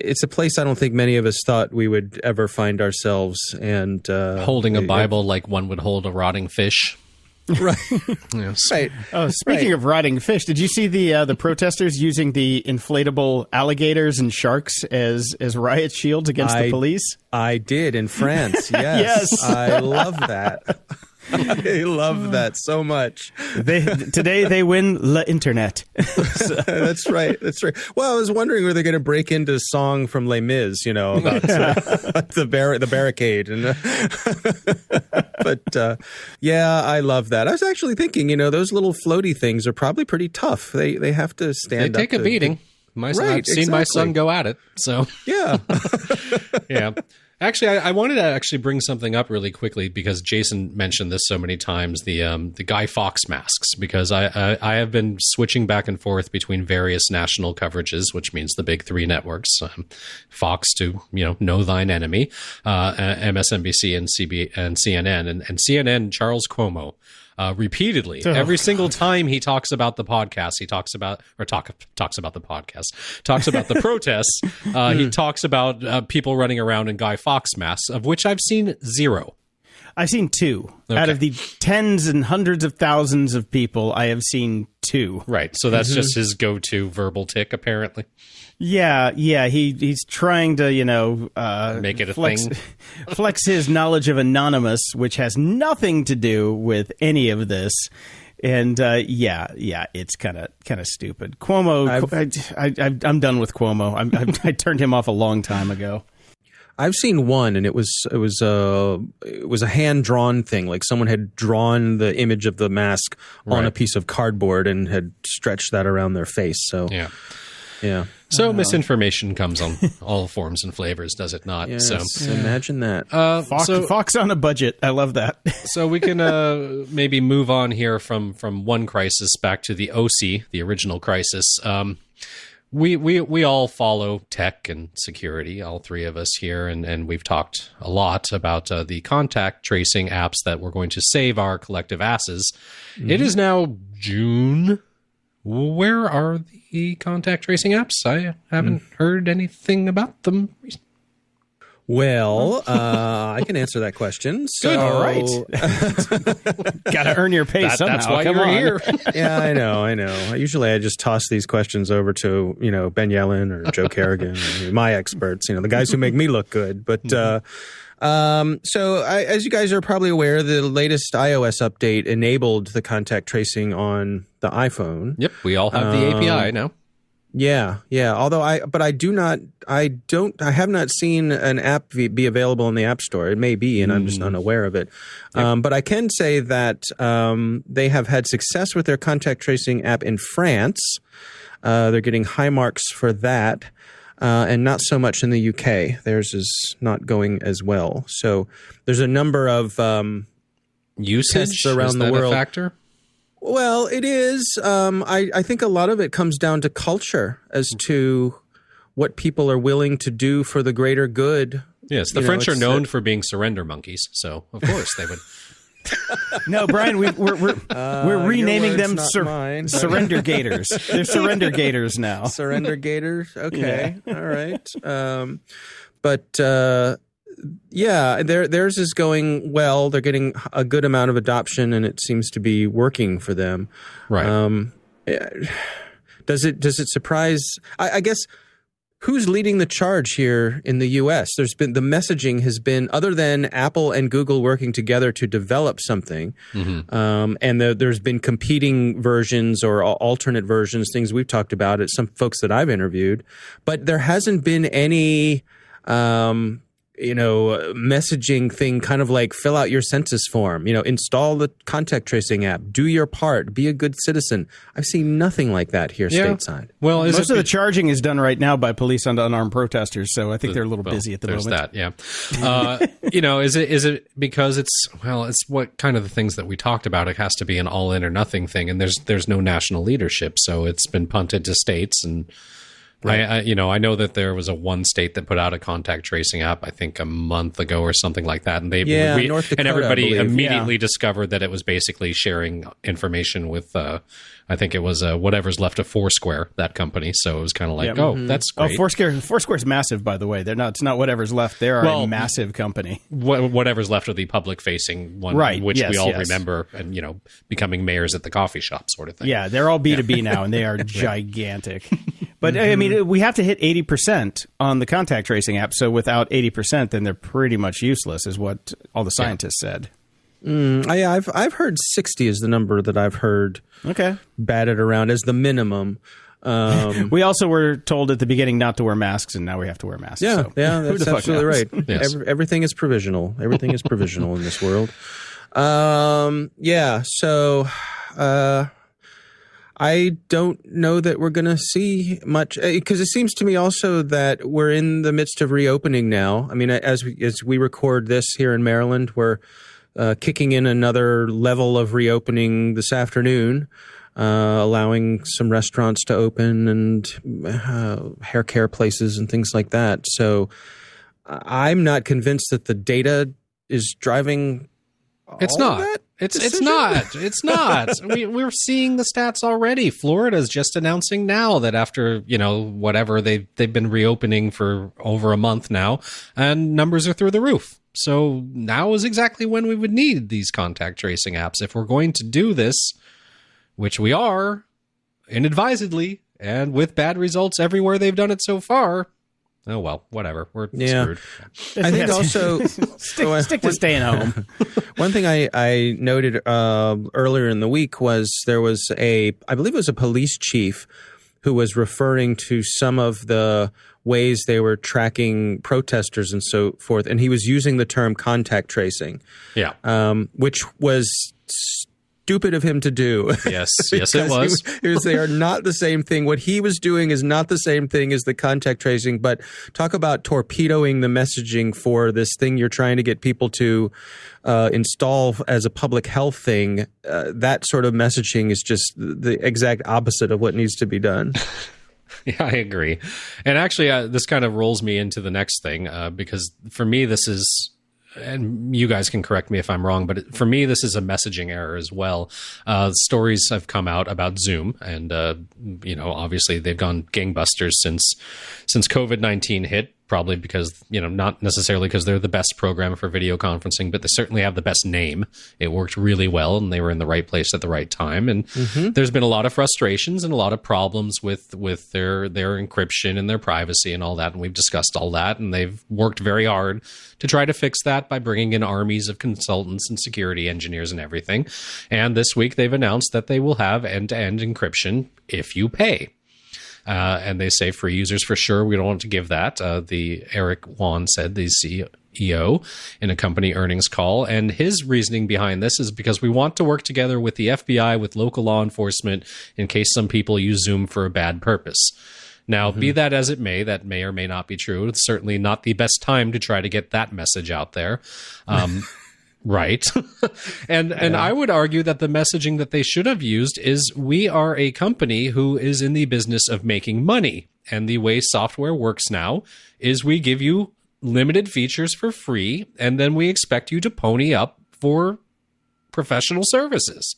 It's a place I don't think many of us thought we would ever find ourselves, and uh, Holding a it- Bible like one would hold a rotting fish. <laughs> right? Yes. right. Oh, speaking Right. of rotting fish, did you see the uh, the protesters using the inflatable alligators and sharks as as riot shields against I- the police? I did in France. <laughs> Yes. Yes. I love that. <laughs> I love that so much. They today they win the internet. <laughs> <laughs> That's right. That's right. Well, I was wondering were they going to break into a song from Les Mis, you know, about uh, the bar- the barricade, and uh, but uh, yeah, I love that. I was actually thinking, you know, those little floaty things are probably pretty tough. They they have to stand. They take up a to- beating. My son, Right, I've seen my son go at it. So Yeah. yeah. Actually, I, I, wanted to actually bring something up really quickly because Jason mentioned this so many times the um, the Guy Fawkes masks. Because I, I, I have been switching back and forth between various national coverages, which means the big three networks, um, Fox to you know know thine enemy, uh, MSNBC and CB and CNN, and, and CNN Charles Cuomo uh, repeatedly. Oh, Every single time he talks about the podcast, he talks about or talk talks about the podcast, talks about the <laughs> protests. Uh, he hmm. talks about uh, people running around in Guy Fawkes masks, of which I've seen zero. I've seen two okay. out of the tens and hundreds of thousands of people. I have seen two. Right, so that's mm-hmm. just his go-to verbal tick, apparently. Yeah, yeah, he he's trying to you know uh, make it a flex, thing, <laughs> flex his knowledge of anonymous, which has nothing to do with any of this. And uh, yeah, yeah, it's kind of kind of stupid. Cuomo, I, am done with Cuomo. I'm, I, <laughs> I turned him off a long time ago. I've seen one, and it was it was a uh, it was a hand drawn thing. Like someone had drawn the image of the mask right. on a piece of cardboard and had stretched that around their face. So yeah, yeah. So misinformation comes on all forms and flavors, does it not? Yes, so imagine that. Uh, Fox, so, Fox on a budget. I love that. <laughs> so we can uh, maybe move on here from from one crisis back to the OC, the original crisis. Um, we we we all follow tech and security, all three of us here, and and we've talked a lot about uh, the contact tracing apps that we're going to save our collective asses. Mm-hmm. It is now June where are the contact tracing apps? I haven't mm. heard anything about them. Well, uh, I can answer that question. <laughs> So, Good. All right. <laughs> Got to earn your pay that, somehow. That's why Come you're on. here. <laughs> yeah, I know. I know. Usually, I just toss these questions over to you know Ben Yelin or Joe Carrigan, my experts. You know, the guys who make me look good. But mm-hmm. uh, um, so, I, as you guys are probably aware, the latest iOS update enabled the contact tracing on the iPhone. Yep, we all have the um, API now. Yeah, yeah. Although I, but I do not, I don't, I have not seen an app be available in the App Store. It may be, and mm. I'm just hmm. unaware of it. Yep. Um, but I can say that um, they have had success with their contact tracing app in France. Uh, they're getting high marks for that uh, and not so much in the UK. Theirs is not going as well. So there's a number of um, usage around the world. factor. Well, it is. Um, I, I think a lot of it comes down to culture as to what people are willing to do for the greater good. Yes, the you French know, are known for being surrender monkeys, so of course they would. <laughs> no, Brian, we, are we're we're, <laughs> uh, we're renaming them sur- <laughs> surrender gators. They're surrender gators now. Surrender gators. Okay, yeah. all right. Um, but uh, yeah, their theirs is going well. They're getting a good amount of adoption, and it seems to be working for them. Right. Um, does it does it surprise? I, I guess who's leading the charge here in the US? There's been the messaging has been other than Apple and Google working together to develop something, mm-hmm. um, and the, there's been competing versions or alternate versions, things we've talked about at some folks that I've interviewed, but there hasn't been any. Um, you know, messaging thing, kind of like fill out your census form, you know, install the contact tracing app, do your part, be a good citizen. I've seen nothing like that here yeah. stateside. Well, most of be- the charging is done right now by police on unarmed protesters, so I think they're a little well, busy at the there's moment. That, yeah. uh, <laughs> you know, is it is it because it's well, it's what kind of the things that we talked about. It has to be an all in or nothing thing, and there's there's no national leadership, so it's been punted to states and Right. I, I, you know, I know that there was a one state that put out a contact tracing app, I think a month ago or something like that, and they yeah, re- North Dakota, and everybody immediately yeah. discovered that it was basically sharing information with, uh, I think it was uh, whatever's left of Foursquare, that company. So it was kind of like, yeah. oh, mm-hmm. that's oh, great. Oh, Foursquare, Foursquare's massive, by the way. They're not. It's not whatever's left. They're well, a massive company. Wh- whatever's left of the public-facing one, right? Which yes, we all yes. remember, and you know, becoming mayors at the coffee shop, sort of thing. Yeah, they're all B two B now, and they are <laughs> gigantic. But mm-hmm. I mean, mm-hmm. we have to hit 80% on the contact tracing app. So without 80%, then they're pretty much useless, is what all the scientists yeah. said. Mm, I, I've I've heard 60 is the number that I've heard okay. batted around as the minimum. Um, <laughs> we also were told at the beginning not to wear masks, and now we have to wear masks. Yeah, so. yeah, <laughs> that's absolutely right. <laughs> yes. Every, everything is provisional. Everything is provisional in this world. Um, yeah, so uh, I don't know that we're going to see much because it seems to me also that we're in the midst of reopening now. I mean, as we, as we record this here in Maryland, we're uh, kicking in another level of reopening this afternoon, uh, allowing some restaurants to open and uh, hair care places and things like that. So I'm not convinced that the data is driving. It's not. It's it's not. <laughs> It's not. we we're seeing the stats already. Florida's just announcing now that after, you know, whatever they they've been reopening for over a month now and numbers are through the roof. So now is exactly when we would need these contact tracing apps if we're going to do this, which we are inadvisedly and with bad results everywhere they've done it so far. Oh well, whatever. We're Yeah. screwed. I think also <laughs> stick, Oh, uh, stick to staying home. <laughs> One thing I, I noted uh, earlier in the week was there was a, I believe it was a police chief who was referring to some of the ways they were tracking protesters and so forth. And he was using the term contact tracing, Yeah. um, which was stupid of him to do. <laughs> Yes, yes it he was. it was. They are not the same thing. What he was doing is not the same thing as the contact tracing. But talk about torpedoing the messaging for this thing you're trying to get people to uh, install as a public health thing. Uh, that sort of messaging is just the exact opposite of what needs to be done. <laughs> Yeah, I agree. And actually, uh, this kind of rolls me into the next thing uh, because for me, this is. And you guys can correct me if I'm wrong, but for me, this is a messaging error as well. Uh, stories have come out about Zoom, and uh, you know, obviously, they've gone gangbusters since since COVID nineteen hit. Probably because you know, not necessarily because they're the best program for video conferencing, but they certainly have the best name. It worked really well, and they were in the right place at the right time. And mm-hmm. there's been a lot of frustrations and a lot of problems with with their their encryption and their privacy and all that. And we've discussed all that, and they've worked very hard to try to fix that by bringing in armies of consultants and security engineers and everything. And this week they've announced that they will have end to end encryption if you pay. Uh, and they say free users for sure. We don't want to give that. Uh, the Eric Yuan said, the CEO, in a company earnings call, and his reasoning behind this is because we want to work together with the FBI, with local law enforcement, in case some people use Zoom for a bad purpose. Now, be that as it may, that may or may not be true. It's certainly not the best time to try to get that message out there. Um, <laughs> Right. <laughs> and and I would argue that the messaging that they should have used is we are a company who is in the business of making money. And the way software works now is we give you limited features for free and then we expect you to pony up for professional services.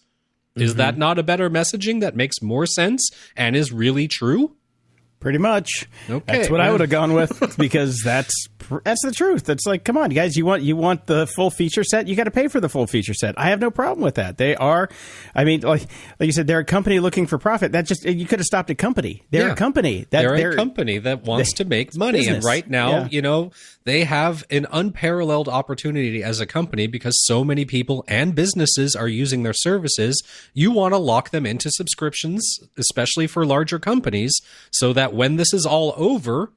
Is mm-hmm. that not a better messaging that makes more sense and is really true? Pretty much. Okay. That's what I would have gone with <laughs> because that's that's the truth. It's like, come on, guys, you want you want the full feature set, you got to pay for the full feature set. I have no problem with that. They are, I mean, like like you said, they're a company looking for profit. That just you could have stopped a company. They're Yeah. a company. That they're, a company that wants to make money and right now Yeah. you know they have an unparalleled opportunity as a company because so many people and businesses are using their services. You want to lock them into subscriptions especially for larger companies so that when this is all over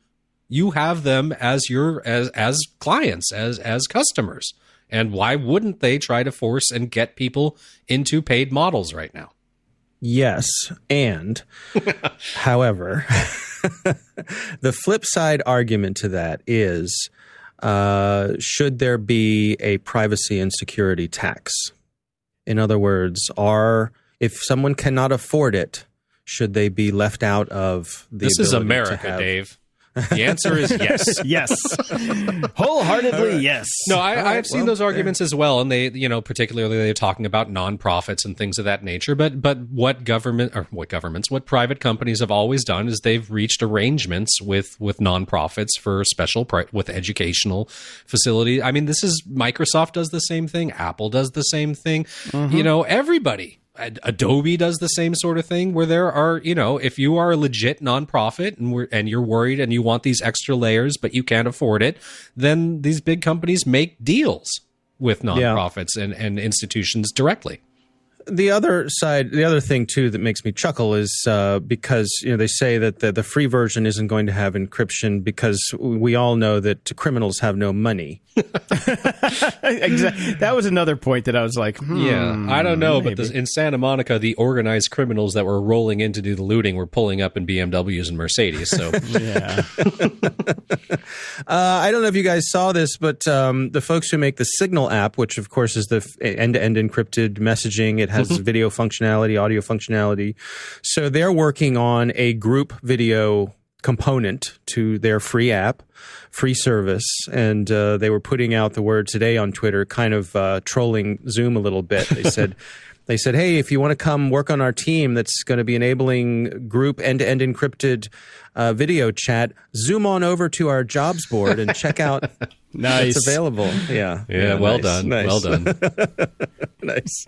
you have them as your as as clients as as customers. And why wouldn't they try to force and get people into paid models right now? Yes, and <laughs> however, <laughs> the flip side argument to that is uh, should there be a privacy and security tax? In other words, are if someone cannot afford it, should they be left out of the? this is america have- dave the answer is yes <laughs> yes, wholeheartedly yes. No, I, right, I've seen well, those arguments as well, and they, you know, particularly they're talking about nonprofits and things of that nature. But, but what government or what governments, what private companies have always done is they've reached arrangements with with nonprofits for special pri- with educational facilities. I mean, this is Microsoft does the same thing, Apple does the same thing. Mm-hmm. You know, everybody. Ad- Adobe does the same sort of thing where there are, you know, if you are a legit nonprofit and we're, and you're worried and you want these extra layers but you can't afford it, then these big companies make deals with nonprofits and, and institutions directly. The other side, the other thing too that makes me chuckle is uh, because you know they say that the, the free version isn't going to have encryption because we all know that criminals have no money. <laughs> exactly. That was another point that I was like, hmm, Yeah, I don't know, maybe. but the, in Santa Monica, the organized criminals that were rolling in to do the looting were pulling up in BMWs and Mercedes. So <laughs> yeah, <laughs> Uh, I don't know if you guys saw this, but um, the folks who make the Signal app, which of course is the end-to-end encrypted messaging, it has <laughs> video functionality, audio functionality. So they're working on a group video component to their free app, free service, and uh, they were putting out the word today on Twitter, kind of uh, trolling Zoom a little bit. They said. <laughs> They said, "Hey, if you want to come work on our team, that's going to be enabling group end-to-end encrypted uh, video chat. Zoom on over to our jobs board and check out nice. it's available. Yeah. yeah, well nice, done, nice, well done. <laughs> nice.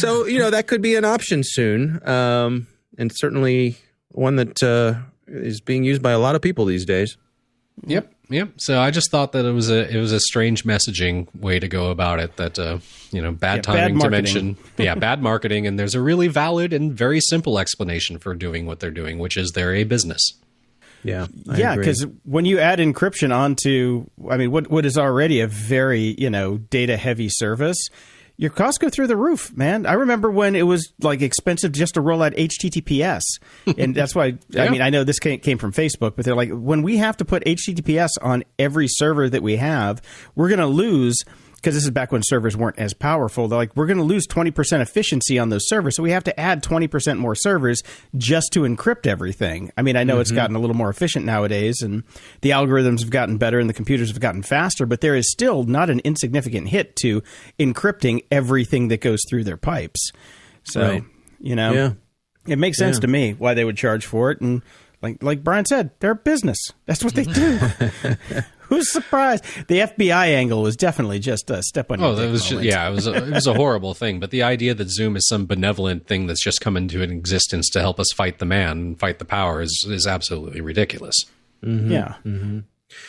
So you know that could be an option soon, um, and certainly one that uh, is being used by a lot of people these days. Yep, yep. So I just thought that it was a it was a strange messaging way to go about it. That uh, you know, bad Yeah, bad timing to mention, <laughs> yeah, bad marketing. And there's a really valid and very simple explanation for doing what they're doing, which is they're a business. Yeah. I yeah, because when you add encryption onto, I mean, what what is already a very you know data heavy service, your costs go through the roof, man. I remember when it was like expensive just to roll out HTTPS, and that's why. I mean, I know this came, came from Facebook, but they're like, when we have to put HTTPS on every server that we have, we're going to lose. Because this is back when servers weren't as powerful. They're like, we're going to lose 20% efficiency on those servers. So we have to add 20% more servers just to encrypt everything. I mean, I know it's mm-hmm. gotten a little more efficient nowadays and the algorithms have gotten better and the computers have gotten faster, but there is still not an insignificant hit to encrypting everything that goes through their pipes. So, Right. you know, Yeah. it makes sense Yeah. to me why they would charge for it. And like, like Brian said, they're a business. That's what they do. <laughs> Who's surprised? The FBI angle was definitely just a step on your Oh, that was just yeah, it was a, it was a <laughs> horrible thing. But the idea that Zoom is some benevolent thing that's just come into an existence to help us fight the man, fight the power, is is absolutely ridiculous. Yeah.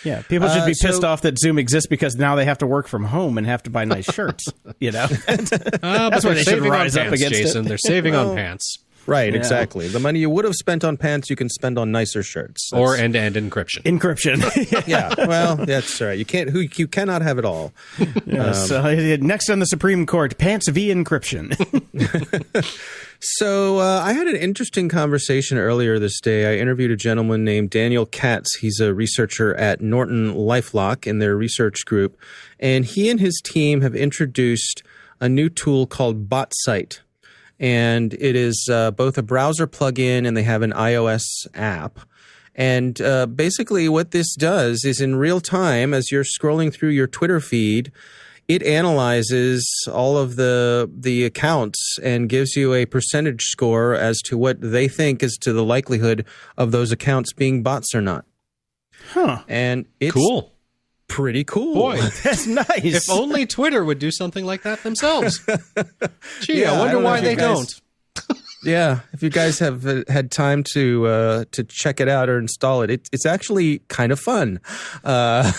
Yeah, people should Uh, be pissed off that Zoom exists because now they have to work from home and have to buy nice shirts. You know, <laughs> Uh, That's they're why they should saving on rise up pants, against it. Jason. They're saving on pants Right. Exactly. The money you would have spent on pants, you can spend on nicer shirts. That's- or end to end encryption. encryption. <laughs> yeah. Well, that's right. You can't. Who you cannot have it all. <laughs> Yeah, so uh, next on the Supreme Court, pants v encryption. <laughs> So uh, I had an interesting conversation earlier this day. I interviewed a gentleman named Daniel Katz. He's a researcher at Norton LifeLock in their research group, and he and his team have introduced a new tool called BotSight, and it is uh, both a browser plugin and they have an iOS app. And uh, basically, what this does is in real time, as you're scrolling through your Twitter feed, it analyzes all of the the accounts and gives you a percentage score as to what they think is to the likelihood of those accounts being bots or not. huh? And it's Cool. Pretty cool. Boy, <laughs> That's nice. if only Twitter would do something like that themselves. <laughs> Gee, Yeah, I I wonder don't why they guys- don't. <laughs> Yeah, if you guys have uh, had time to uh, to check it out or install it, it it's actually kind of fun. Uh,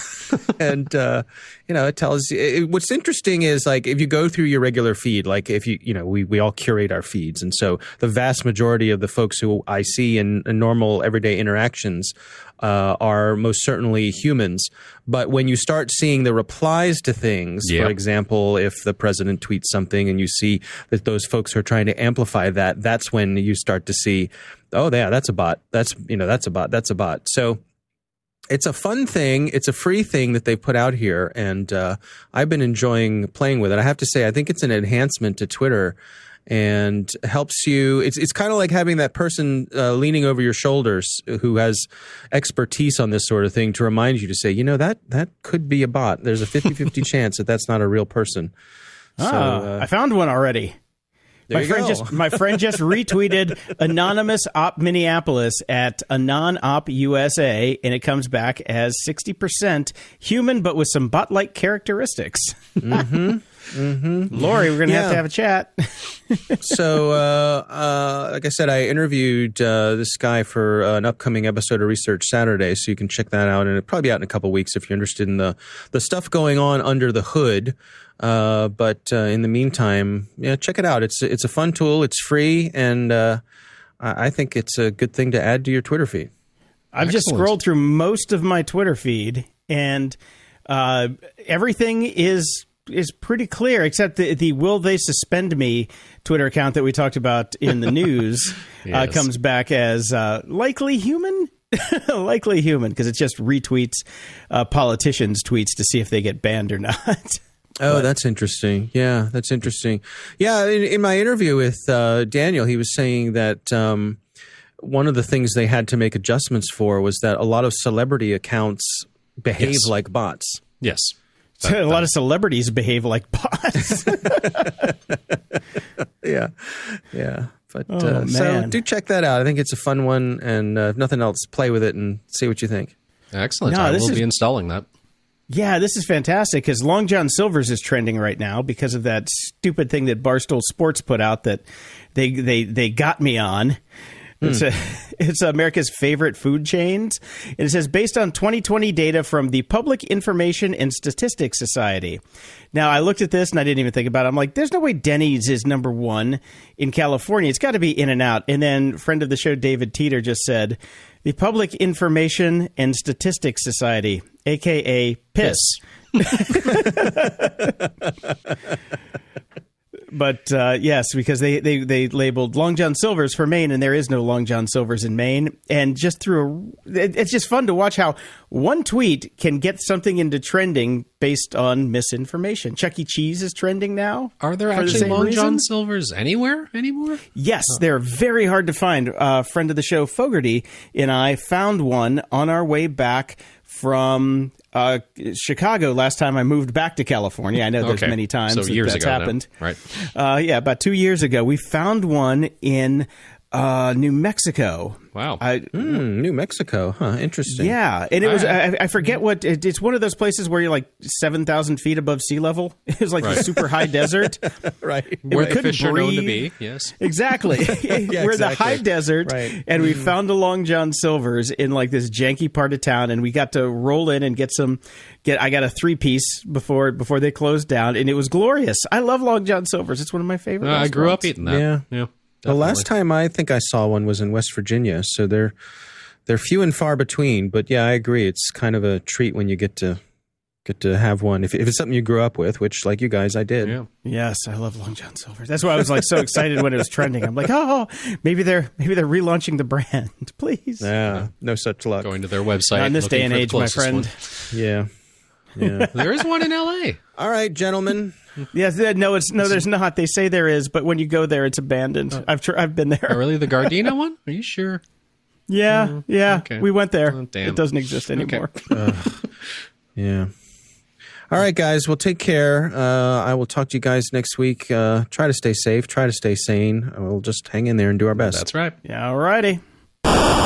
and uh, you know, it tells you. It, what's interesting is like if you go through your regular feed, like if you you know we we all curate our feeds, and so the vast majority of the folks who I see in, in normal everyday interactions uh, are most certainly humans. But when you start seeing the replies to things, Yeah. for example, if the president tweets something and you see that those folks are trying to amplify that, that's when you start to see, oh, yeah, that's a bot. That's you know, that's a bot. That's a bot. So it's a fun thing. It's a free thing that they put out here, and uh, I've been enjoying playing with it. I have to say, I think it's an enhancement to Twitter. And helps you. It's it's kind of like having that person uh, leaning over your shoulders who has expertise on this sort of thing to remind you to say, you know, that that could be a bot. There's a 50-50 <laughs> chance that that's not a real person. So, Ah, uh, I found one already. There my friend go. just my friend just retweeted <laughs> anonymous op Minneapolis at anon op USA, and it comes back as sixty percent human, but with some bot like characteristics. Mm-hmm. <laughs> Lori, we're gonna have to have a chat. <laughs> so, uh, uh, like I said, I interviewed uh, this guy for uh, an upcoming episode of Research Saturday, so you can check that out, and it'll probably be out in a couple weeks if you're interested in the the stuff going on under the hood. Uh, but uh, in the meantime, yeah, check it out. It's it's a fun tool. It's free, and uh, I I think it's a good thing to add to your Twitter feed. I've just scrolled through most of my Twitter feed, and uh, everything is is pretty clear, except the, the "Will they suspend me?" Twitter account that we talked about in the <laughs> news uh, comes back as uh, likely human. <laughs> likely human because it just retweets uh, politicians' tweets to see if they get banned or <laughs> not. Oh, that's interesting. Yeah, that's interesting. Yeah, in, in my interview with uh, Daniel, he was saying that um, one of the things they had to make adjustments for was that a lot of celebrity accounts behave Yes. like bots. Yes. <laughs> a lot of celebrities behave like bots. <laughs> <laughs> Yeah, yeah. But Oh, uh, so do check that out. I think it's a fun one, and uh, if nothing else, play with it and see what you think. Excellent. No, I this will is- be installing that. Yeah, this is fantastic because Long John Silver's is trending right now because of that stupid thing that Barstool Sports put out that they they they got me on. It's a, hmm. <laughs> it's America's favorite food chains. And it says based on 2020 data from the Public Information and Statistics Society. Now I looked at this and I didn't even think about it. I'm like, there's no way Denny's is number one in California. It's got to be In and Out. And then friend of the show David Teeter just said the Public Information and Statistics Society, aka PISS. <laughs> <laughs> but uh, yes, because they, they they labeled Long John Silver's for Maine, and there is no Long John Silver's in Maine. And just through a, it, it's just fun to watch how one tweet can get something into trending based on misinformation. Chuck E. Cheese is trending now. Are there for the actually Long reason? John Silvers anywhere anymore? Yes, they're very hard to find. Uh, friend of the show, Fogarty, and I found one on our way back from uh, Chicago last time I moved back to California. I know there's Okay. many times So that years that's ago now. happened. Right. Uh, yeah, about two years ago, we found one in uh, New Mexico. Wow. I, Hmm, New Mexico, huh? Interesting. yeah, and it was All I, I forget what it, it's one of those places where you're like seven thousand feet above sea level. <laughs> It was like the Right. super high desert. <laughs> right. Where the couldn't fish are known to breathe. be. Yes. Exactly. <laughs> We're the high desert, Right. and we found a Long John Silver's in like this janky part of town, and we got to roll in and get some. Get I got a three piece before before they closed down, and it was glorious. I love Long John Silver's. It's one of my favorite. Uh, I grew up eating that. Yeah. Yeah. The last time I think I saw one was in West Virginia, so they're they're few and far between. But yeah, I agree. It's kind of a treat when you get to get to have one. If, if it's something you grew up with, which like you guys, I did. Yeah. Yes, I love Long John Silver's. That's why I was like so excited when it was trending. I'm like, oh, maybe they're maybe they're relaunching the brand. <laughs> Please. Yeah, no such luck. Going to their website. Not in this day and age, my friend. one. Yeah, yeah. <laughs> There is one in L.A. All right, gentlemen. Yes, th- no, it's no, there's not. They say there is, but when you go there, it's abandoned. I've tr- I've been there. Oh, really? The Gardena <laughs> one? Are you sure? Yeah, yeah. okay. We went there. Oh, damn. It doesn't exist anymore. <laughs> Yeah. All right, guys. Well, take care. Uh, I will talk to you guys next week. Uh, try to stay safe. Try to stay sane. We'll just hang in there and do our best. That's right. yeah, alrighty. Closing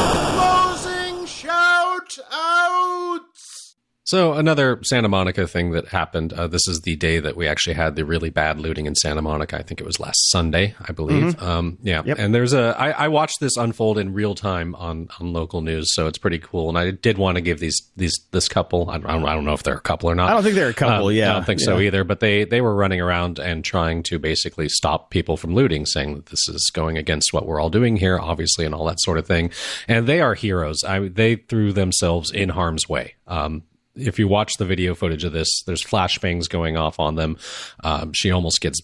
So another Santa Monica thing that happened. Uh, this is the day that we actually had the really bad looting in Santa Monica. I think it was last Sunday, I believe. Um, yeah, Yep. and there's a. I, I watched this unfold in real time on on local news, so it's pretty cool. And I did want to give these these this couple. I don't, I don't know if they're a couple or not. I don't think they're a couple, Um, yeah, I don't think so either. But they they were running around and trying to basically stop people from looting, saying that this is going against what we're all doing here, obviously, and all that sort of thing. And they are heroes. I they threw themselves in harm's way. Um, if you watch the video footage of this, there's flashbangs going off on them. Um, she almost gets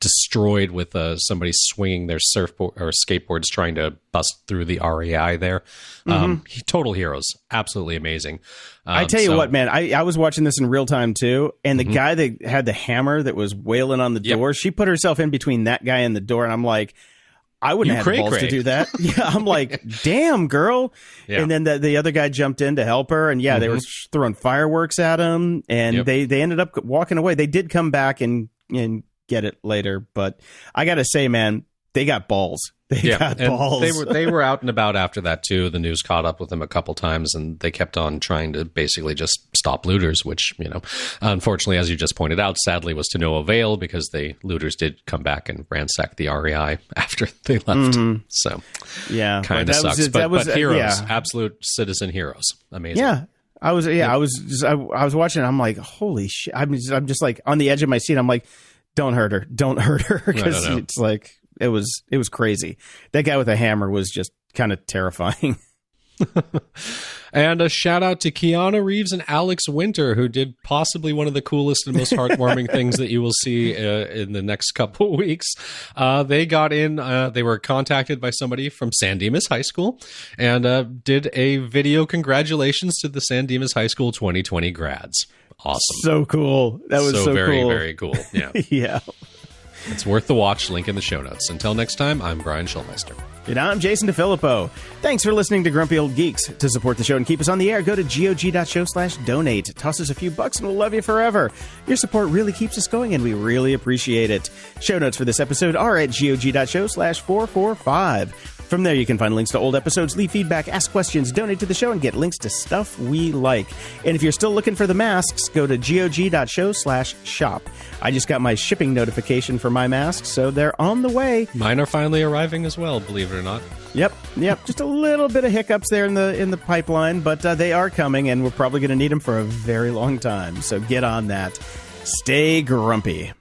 destroyed with uh, somebody swinging their surfboard or skateboards trying to bust through the REI there. Um, he- total heroes, absolutely amazing. Um, I tell you so- what, man, I, I was watching this in real time too, and the guy that had the hammer that was wailing on the Yep. door, she put herself in between that guy and the door, and I'm like, I wouldn't You have the cray balls to do that. <laughs> yeah, I'm like, <laughs> damn, girl. Yeah. And then the, the other guy jumped in to help her, and yeah, they were mm-hmm. throwing fireworks at him, and Yep. they they ended up walking away. They did come back and and get it later, but I got to say, man, they got balls. <laughs> They yeah, got and balls. they were they were out and about after that too. The news caught up with them a couple times, and they kept on trying to basically just stop looters. Which you know, unfortunately, as you just pointed out, sadly was to no avail because the looters did come back and ransack the REI <laughs> after they left. So yeah, kind of Mm-hmm. that was- sucks. that but, was- but heroes, yeah. absolute citizen heroes, amazing. Yeah. I was yeah, I was just, I, I was watching. I'm like, holy shit! I'm just, I'm just like on the edge of my seat. I'm like, don't hurt her, don't hurt her, because <laughs> no, no. it's like it was it was crazy. That guy with a hammer was just kind of terrifying. <laughs> And a shout out to Keanu Reeves and Alex Winter, who did possibly one of the coolest and most heartwarming things that you will see uh, in the next <laughs> couple of weeks. Uh, they got in, uh, they were contacted by somebody from San Dimas High School and uh, did a video congratulations to the San Dimas High School 2020 grads. Awesome. so cool. That was so, very, cool. very cool. <laughs> Yeah. yeah. It's worth the watch. Link in the show notes. Until next time, I'm Brian Schulmeister. And I'm Jason DeFilippo. Thanks for listening to Grumpy Old Geeks. To support the show and keep us on the air, go to gog.show slash donate. Toss us a few bucks and we'll love you forever. Your support really keeps us going and we really appreciate it. Show notes for this episode are at gog.show slash 445. From there, you can find links to old episodes, leave feedback, ask questions, donate to the show, and get links to stuff we like. And if you're still looking for the masks, go to gog.show slash shop. I just got my shipping notification for my masks, so they're on the way. Mine are finally arriving as well, believe it or not. Yep, yep. Just a little bit of hiccups there in the in the pipeline, but uh, they are coming, and we're probably going to need them for a very long time. So get on that. Stay grumpy.